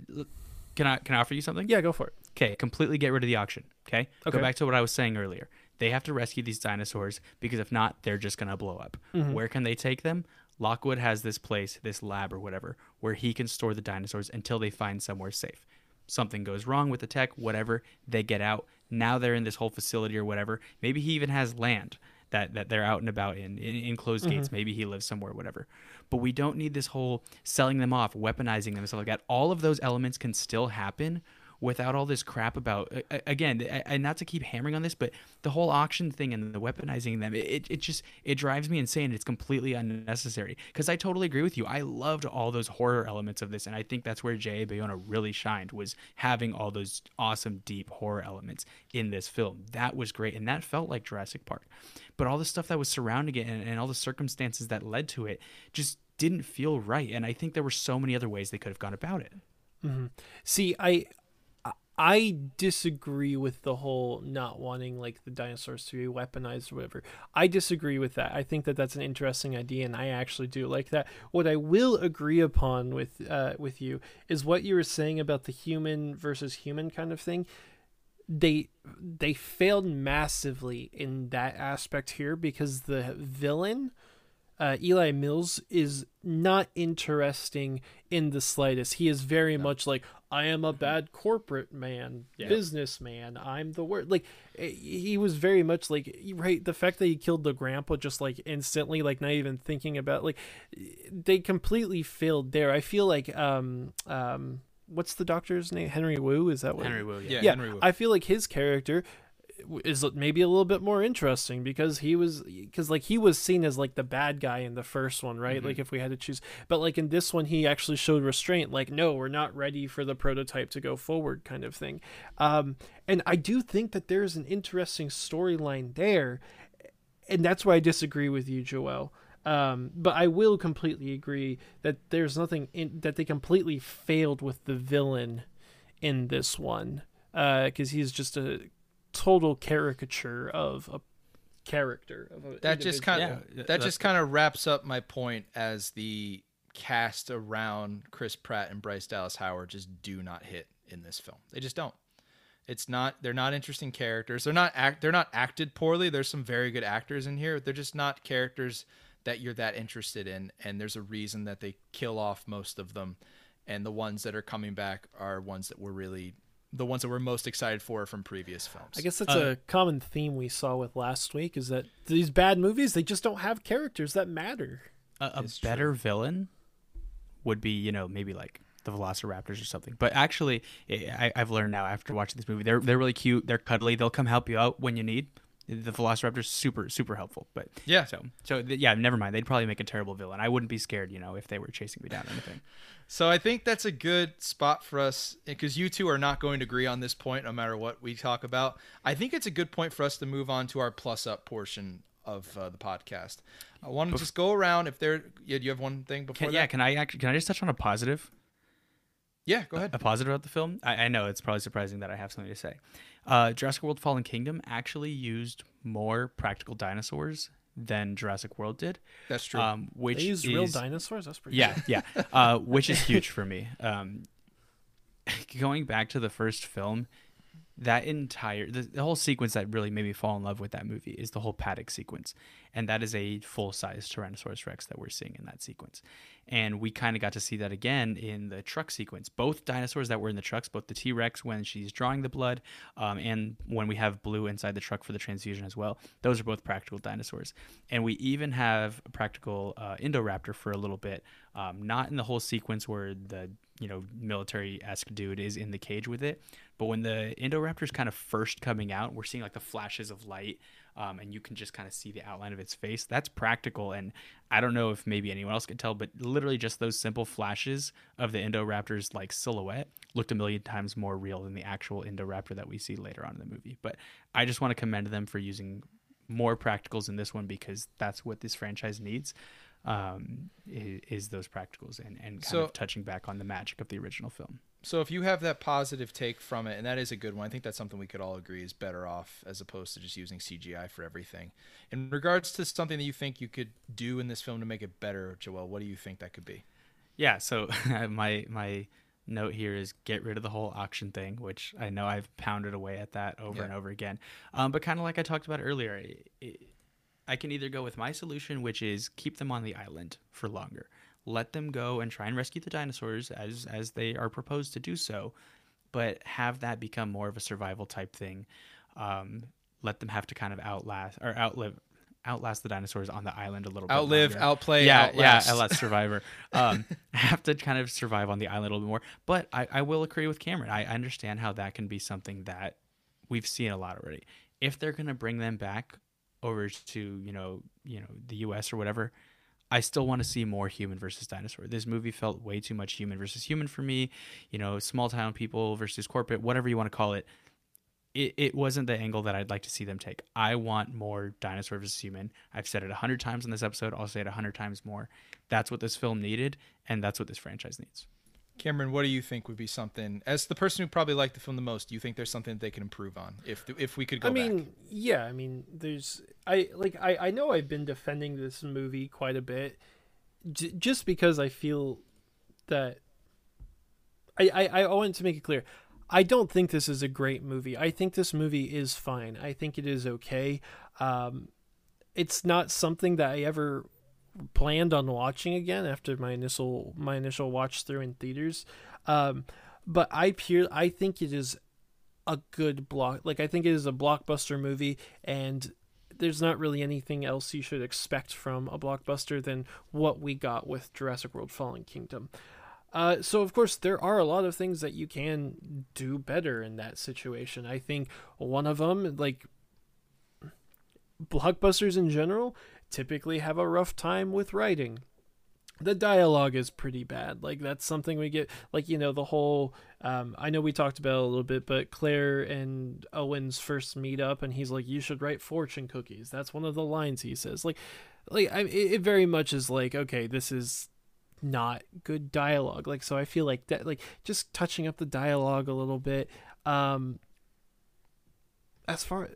can I can I offer you something? yeah go for it Okay, completely get rid of the auction. Okay? Okay. Go back to what I was saying earlier. They have to rescue these dinosaurs because if not, they're just going to blow up. Mm-hmm. Where can they take them? Lockwood has this place, this lab or whatever, where he can store the dinosaurs until they find somewhere safe. Something goes wrong with the tech, whatever, they get out. Now they're in this whole facility or whatever. Maybe he even has land that, that they're out and about in, in enclosed Mm-hmm. gates. Maybe he lives somewhere, whatever. But we don't need this whole selling them off, weaponizing them, stuff like that. All of those elements can still happen without all this crap about again and not to keep hammering on this but the whole auction thing and the weaponizing them it, it just it drives me insane. It's completely unnecessary. Because i totally agree with you. I loved all those horror elements of this and i think that's where j.a bayona really shined was having all those awesome deep horror elements in this film. That was great and that felt like jurassic park. But all the stuff that was surrounding it and, and all the circumstances that led to it just didn't feel right and i think there were so many other ways they could have gone about it. Mm-hmm. See, I I disagree with the whole not wanting like the dinosaurs to be weaponized or whatever. I disagree with that. I think that that's an interesting idea, and I actually do like that. What I will agree upon with uh, with you is what you were saying about the human versus human kind of thing. They they failed massively in that aspect here because the villain uh, Eli Mills is not interesting in the slightest. He is very much like I am a bad corporate man, Yeah. businessman. I'm the word. Like eh, he was very much like right. The fact that he killed the grandpa just like instantly, like not even thinking about like they completely failed there. I feel like um um what's the doctor's name? Henry Wu. Is that what henry wu Yeah, yeah, Henry Wu. I feel like his character is maybe a little bit more interesting because he was because like he was seen as like the bad guy in the first one right? Like if we had to choose but like in this one he actually showed restraint like no we're not ready for the prototype to go forward kind of thing. Um and i do think that there's an interesting storyline there and that's why i disagree with you joel um, but I will completely agree that there's nothing in that they completely failed with the villain in this one because he's just a total caricature of a character of a that just kind of th- that that- just kind of wraps up my point as the cast around Chris Pratt and Bryce Dallas Howard just do not hit in this film. They just don't. It's not they're not interesting characters. They're not act they're not acted poorly. There's some very good actors in here. They're just not characters that you're that interested in and there's a reason that they kill off most of them and the ones that are coming back are ones that we're really the ones that we're most excited for from previous films. I guess that's Uh, a common theme we saw with last week is that these bad movies they just don't have characters that matter. a, a It's better villain would be you know maybe like the velociraptors or something but actually I, i've learned now after watching this movie they're, they're really cute they're cuddly they'll come help you out when you need the velociraptors super super helpful but Yeah. so so th- yeah never mind they'd probably make a terrible villain i wouldn't be scared you know if they were chasing me down or anything So I think that's a good spot for us because you two are not going to agree on this point no matter what we talk about. I think it's a good point for us to move on to our plus up portion of uh, the podcast. I want to just go around if there. Yeah, do you have one thing before can, that? yeah can i actually can i just touch on a positive yeah, go ahead. a positive about the film. I, I know it's probably surprising that I have something to say. Uh, Jurassic World: Fallen Kingdom actually used more practical dinosaurs than Jurassic World did. That's true. Um, which They use is, real dinosaurs. That's pretty. Yeah, yeah. *laughs* Uh, which is huge for me. Um, *laughs* going back to the first film, that entire the, the whole sequence that really made me fall in love with that movie is the whole paddock sequence. And that is a full-size tyrannosaurus rex that we're seeing in that sequence. And we kind of got to see that again in the truck sequence. Both dinosaurs that were in the trucks both the t-rex when she's drawing the blood um, and when we have blue inside the truck for the transfusion as well those are both practical dinosaurs. And we even have a practical uh, indoraptor for a little bit um, not in the whole sequence where the you know military-esque dude is in the cage with it. But when the indoraptor's kind of first coming out we're seeing like the flashes of light um, and you can just kind of see the outline of its face. That's practical and i don't know if maybe anyone else could tell but literally just those simple flashes of the indoraptor's like silhouette looked a million times more real than the actual indoraptor that we see later on in the movie. But i just want to commend them for using more practicals in this one because that's what this franchise needs um, is, is those practicals and, and kind So- of touching back on the magic of the original film. So if you have that positive take from it, and that is a good one, I think that's something we could all agree is better off as opposed to just using CGI for everything. In regards to something that you think you could do in this film to make it better, Joel, what do you think that could be? Yeah, so *laughs* my my note here is get rid of the whole auction thing, which I know I've pounded away at that over Yeah. and over again. Um, but kind of like I talked about earlier, i i I can either go with my solution, which is keep them on the island for longer, let them go and try and rescue the dinosaurs as as they are proposed to do so, but have that become more of a survival type thing. Um, let them have to kind of outlast or outlive outlast the dinosaurs on the island a little bit. Outlive, longer outplay, yeah, outlast. yeah, *laughs* Outlast Survivor. Um, *laughs* have to kind of survive on the island a little bit more. But I, I will agree with Cameron. I understand how that can be something that we've seen a lot already. If they're gonna bring them back over to you know you know the U.S. or whatever, I still want to see more human versus dinosaur. This movie felt way too much human versus human for me. You know, small town people versus corporate, whatever you want to call it. It, it wasn't the angle that I'd like to see them take. I want more dinosaur versus human. I've said it a hundred times in this episode. I'll say it a hundred times more. That's what this film needed, and that's what this franchise needs. Cameron, what do you think would be something, as the person who probably liked the film the most, do you think there's something that they can improve on if if we could go I mean, back? yeah, I mean, there's I like I I know I've been defending this movie quite a bit, j- just because I feel that I, I I want to make it clear. I don't think this is a great movie. I think this movie is fine. I think it is okay. Um, it's not something that I ever planned on watching again after my initial my initial watch through in theaters. Um, but I pure I think it is a good block. Like I think it is a blockbuster movie, and there's not really anything else you should expect from a blockbuster than what we got with Jurassic World: Fallen Kingdom. Uh, so of course there are a lot of things that you can do better in that situation. I think one of them, like blockbusters in general, typically have a rough time with writing. The dialogue is pretty bad. Like that's something we get. Like you know the whole. Um, I know we talked about a little bit, but Claire and Owen's first meet up, and he's like, "You should write fortune cookies." That's one of the lines he says. Like, like I, it, it very much is like, okay, this is not good dialogue. Like so, I feel like that. Like just touching up the dialogue a little bit. Um, as far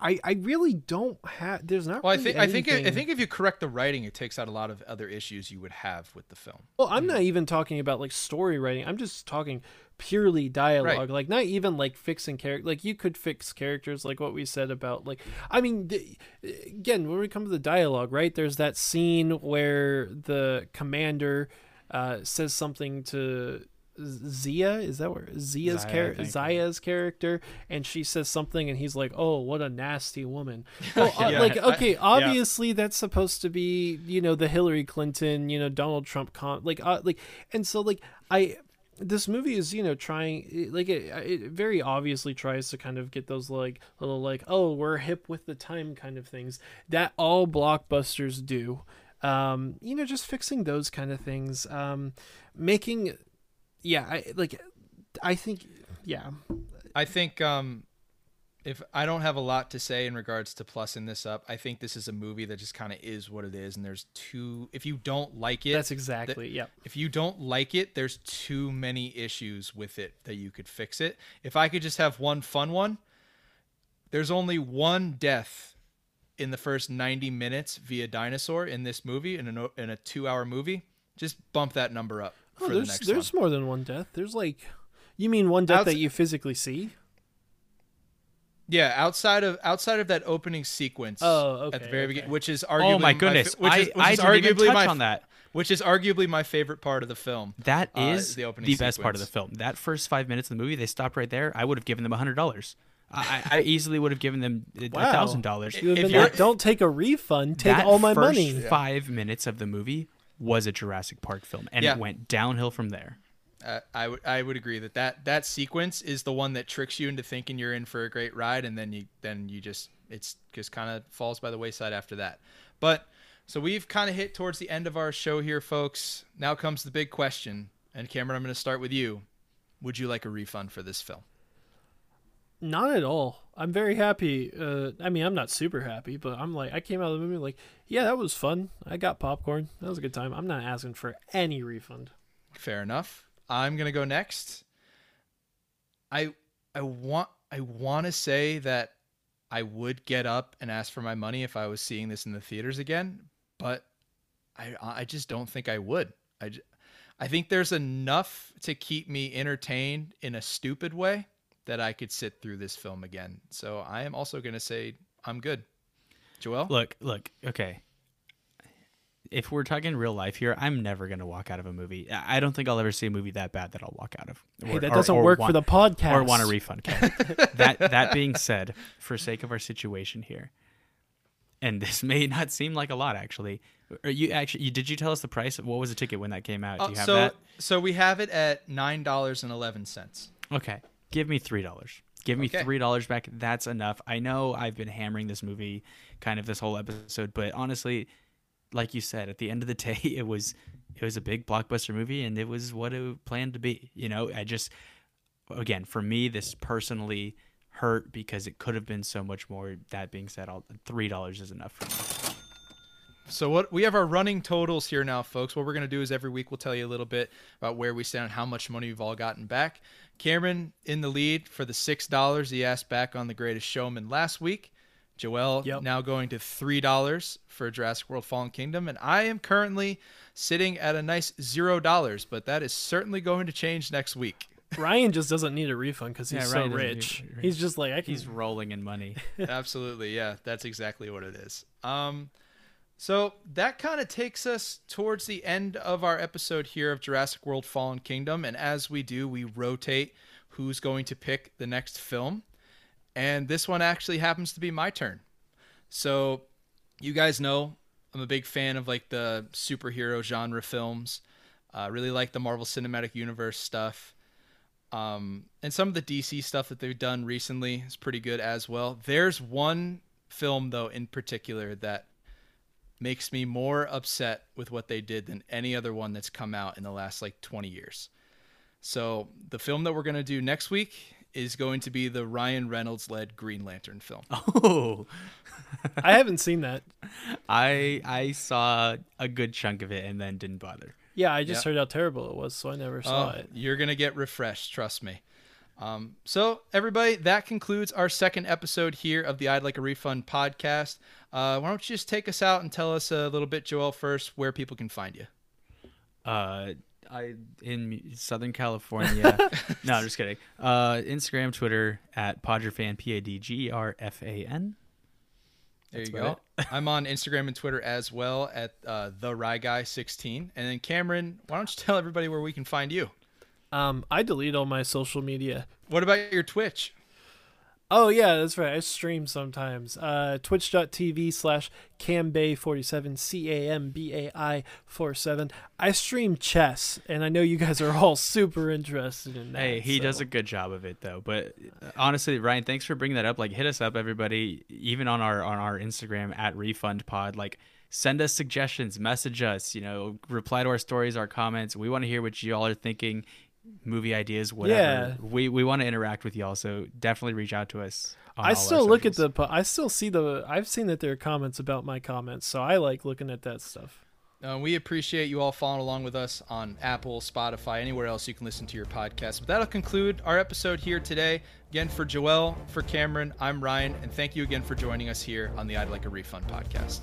I, I really don't have. There's not. Well, I really think I think I think if you correct the writing, it takes out a lot of other issues you would have with the film. Well, I'm not even talking about like story writing. I'm just talking purely dialogue. Like not even like fixing character. Like you could fix characters, like what we said about like. I mean, th- again, when we come to the dialogue, right? There's that scene where the commander uh, says something to. Zia is that where Zia's character think. Zaya's character and she says something and he's like oh what a nasty woman. *laughs* Well uh, like okay obviously that's supposed to be you know the Hillary Clinton you know Donald Trump con like uh, like and so like I this movie is you know trying like it, it very obviously tries to kind of get those like little like oh we're hip with the time kind of things that all blockbusters do. Um you know just fixing those kind of things um making yeah I like I think yeah I think um, if I don't have a lot to say in regards to plussing this up, I think this is a movie that just kind of is what it is, and there's too. If you don't like it, that's exactly yeah if you don't like it, there's too many issues with it that you could fix it. If I could just have one fun one, there's only one death in the first 90 minutes via dinosaur in this movie in a in a 2-hour movie. Just bump that number up Oh, for the there's next there's one. more than one death. There's like, you mean one death Outs- that you physically see? Yeah, outside of outside of that opening sequence Oh, okay, at the very okay. beginning, which is arguably Oh my goodness! fa- which I, is, which I is didn't even arguably touch my on that. which is arguably my favorite part of the film. That is uh, is is the the, opening best part of the film. That first five minutes of the movie, they stopped right there. I would have given them a hundred dollars. I, I I easily would have given them a thousand dollars. You If you're- like, don't take a refund. Take That all my first money. Five minutes of the movie was a Jurassic Park film, and Yeah. it went downhill from there. Uh, I would I would agree that, that that sequence is the one that tricks you into thinking you're in for a great ride, and then you then you just it's just kind of falls by the wayside after that. But so we've kind of hit towards the end of our show here, folks. Now comes the big question, and Cameron, I'm going to start with you. Would you like a refund for this film? Not at all. I'm very happy. Uh, I mean, I'm not super happy, but I'm like, I came out of the movie like, yeah, that was fun. I got popcorn. That was a good time. I'm not asking for any refund. Fair enough. I'm gonna go next. I I want I want to say that I would get up and ask for my money if I was seeing this in the theaters again, but I I just don't think I would. I I think there's enough to keep me entertained in a stupid way that I could sit through this film again. So I am also gonna say I'm good. Joel, Look, look, okay. If we're talking real life here, I'm never gonna walk out of a movie. I I don't think I'll ever see a movie that bad that I'll walk out of. Hey, that doesn't or work want- for the podcast. or want a refund. *laughs* That that being said, for sake of our situation here, and this *laughs* may not seem like a lot actually. Are you actually you, did you tell us the price? What was the ticket when that came out? Do Uh, you have so that? so we have it at nine dollars and eleven cents. Okay, give me three dollars. Give me Okay. three dollars back. That's enough. I know I've been hammering this movie kind of this whole episode, but honestly, like you said, at the end of the *laughs* day, it was it was a big blockbuster movie, and it was what it planned to be. You know, I just again for me, this personally hurt because it could have been so much more. That being said, I'll, three dollars is enough for me. So what we have our running totals here now, folks. What we're gonna do is every week we'll tell you a little bit about where we stand and how much money we've all gotten back. Cameron in the lead for the six dollars he asked back on the Greatest Showman last week. Joel Yep. now going to three dollars for Jurassic World: Fallen Kingdom, and I am currently sitting at a nice zero dollars. But that is certainly going to change next week. *laughs* Ryan just doesn't need a refund because he's Yeah, so Ryan doesn't need rich. He's just like, I can. He's rolling in money. *laughs* Absolutely, yeah, that's exactly what it is. Um, so that kind of takes us towards the end of our episode here of Jurassic World: Fallen Kingdom, and as we do, we rotate who's going to pick the next film, and this one actually happens to be my turn. So, you guys know I'm a big fan of like the superhero genre films. Uh, really like the Marvel Cinematic Universe stuff. Um, and some of the DC stuff that they've done recently is pretty good as well. There's one film though in particular that makes me more upset with what they did than any other one that's come out in the last like 20 years. So the film that we're gonna do next week is going to be the Ryan Reynolds led Green Lantern film. *laughs* Oh, I haven't seen that. I I saw a good chunk of it and then didn't bother. Yeah, I just Yeah. heard how terrible it was, so I never saw Oh, it. You're gonna get refreshed, trust me. Um, so everybody, that concludes our second episode here of the I'd Like a Refund podcast. Uh, why don't you just take us out and tell us a little bit, Joel, first, where people can find you. Uh, I in Southern California. *laughs* no, I'm just kidding. Uh, Instagram, Twitter at Padgerfan, P A D G E R F A N. There you go. *laughs* I'm on Instagram and Twitter as well at uh, the Rye Guy 16. And then Cameron, why don't you tell everybody where we can find you? Um, I delete all my social media. What about your Twitch? Oh yeah, that's right. I stream sometimes. Uh, Twitch.tv slash Cambai47 C A M B A I 47. I stream chess, and I know you guys are all *laughs* super interested in that. Hey, he does a good job of it though. But uh, honestly, Ryan, thanks for bringing that up. Like, hit us up, everybody, even on our on our Instagram at Refund Pod. Like, send us suggestions, message us. You know, reply to our stories, our comments. We want to hear what you all are thinking, movie ideas, whatever. Yeah. We we want to interact with y'all, so definitely reach out to us. I still look at the. I still see the. I've seen that there are comments about my comments, so I like looking at that stuff. Uh, we appreciate you all following along with us on Apple, Spotify, anywhere else you can listen to your podcast. But that'll conclude our episode here today. Again, for Joel, for Cameron, I'm Ryan, and thank you again for joining us here on the I'd Like a Refund podcast.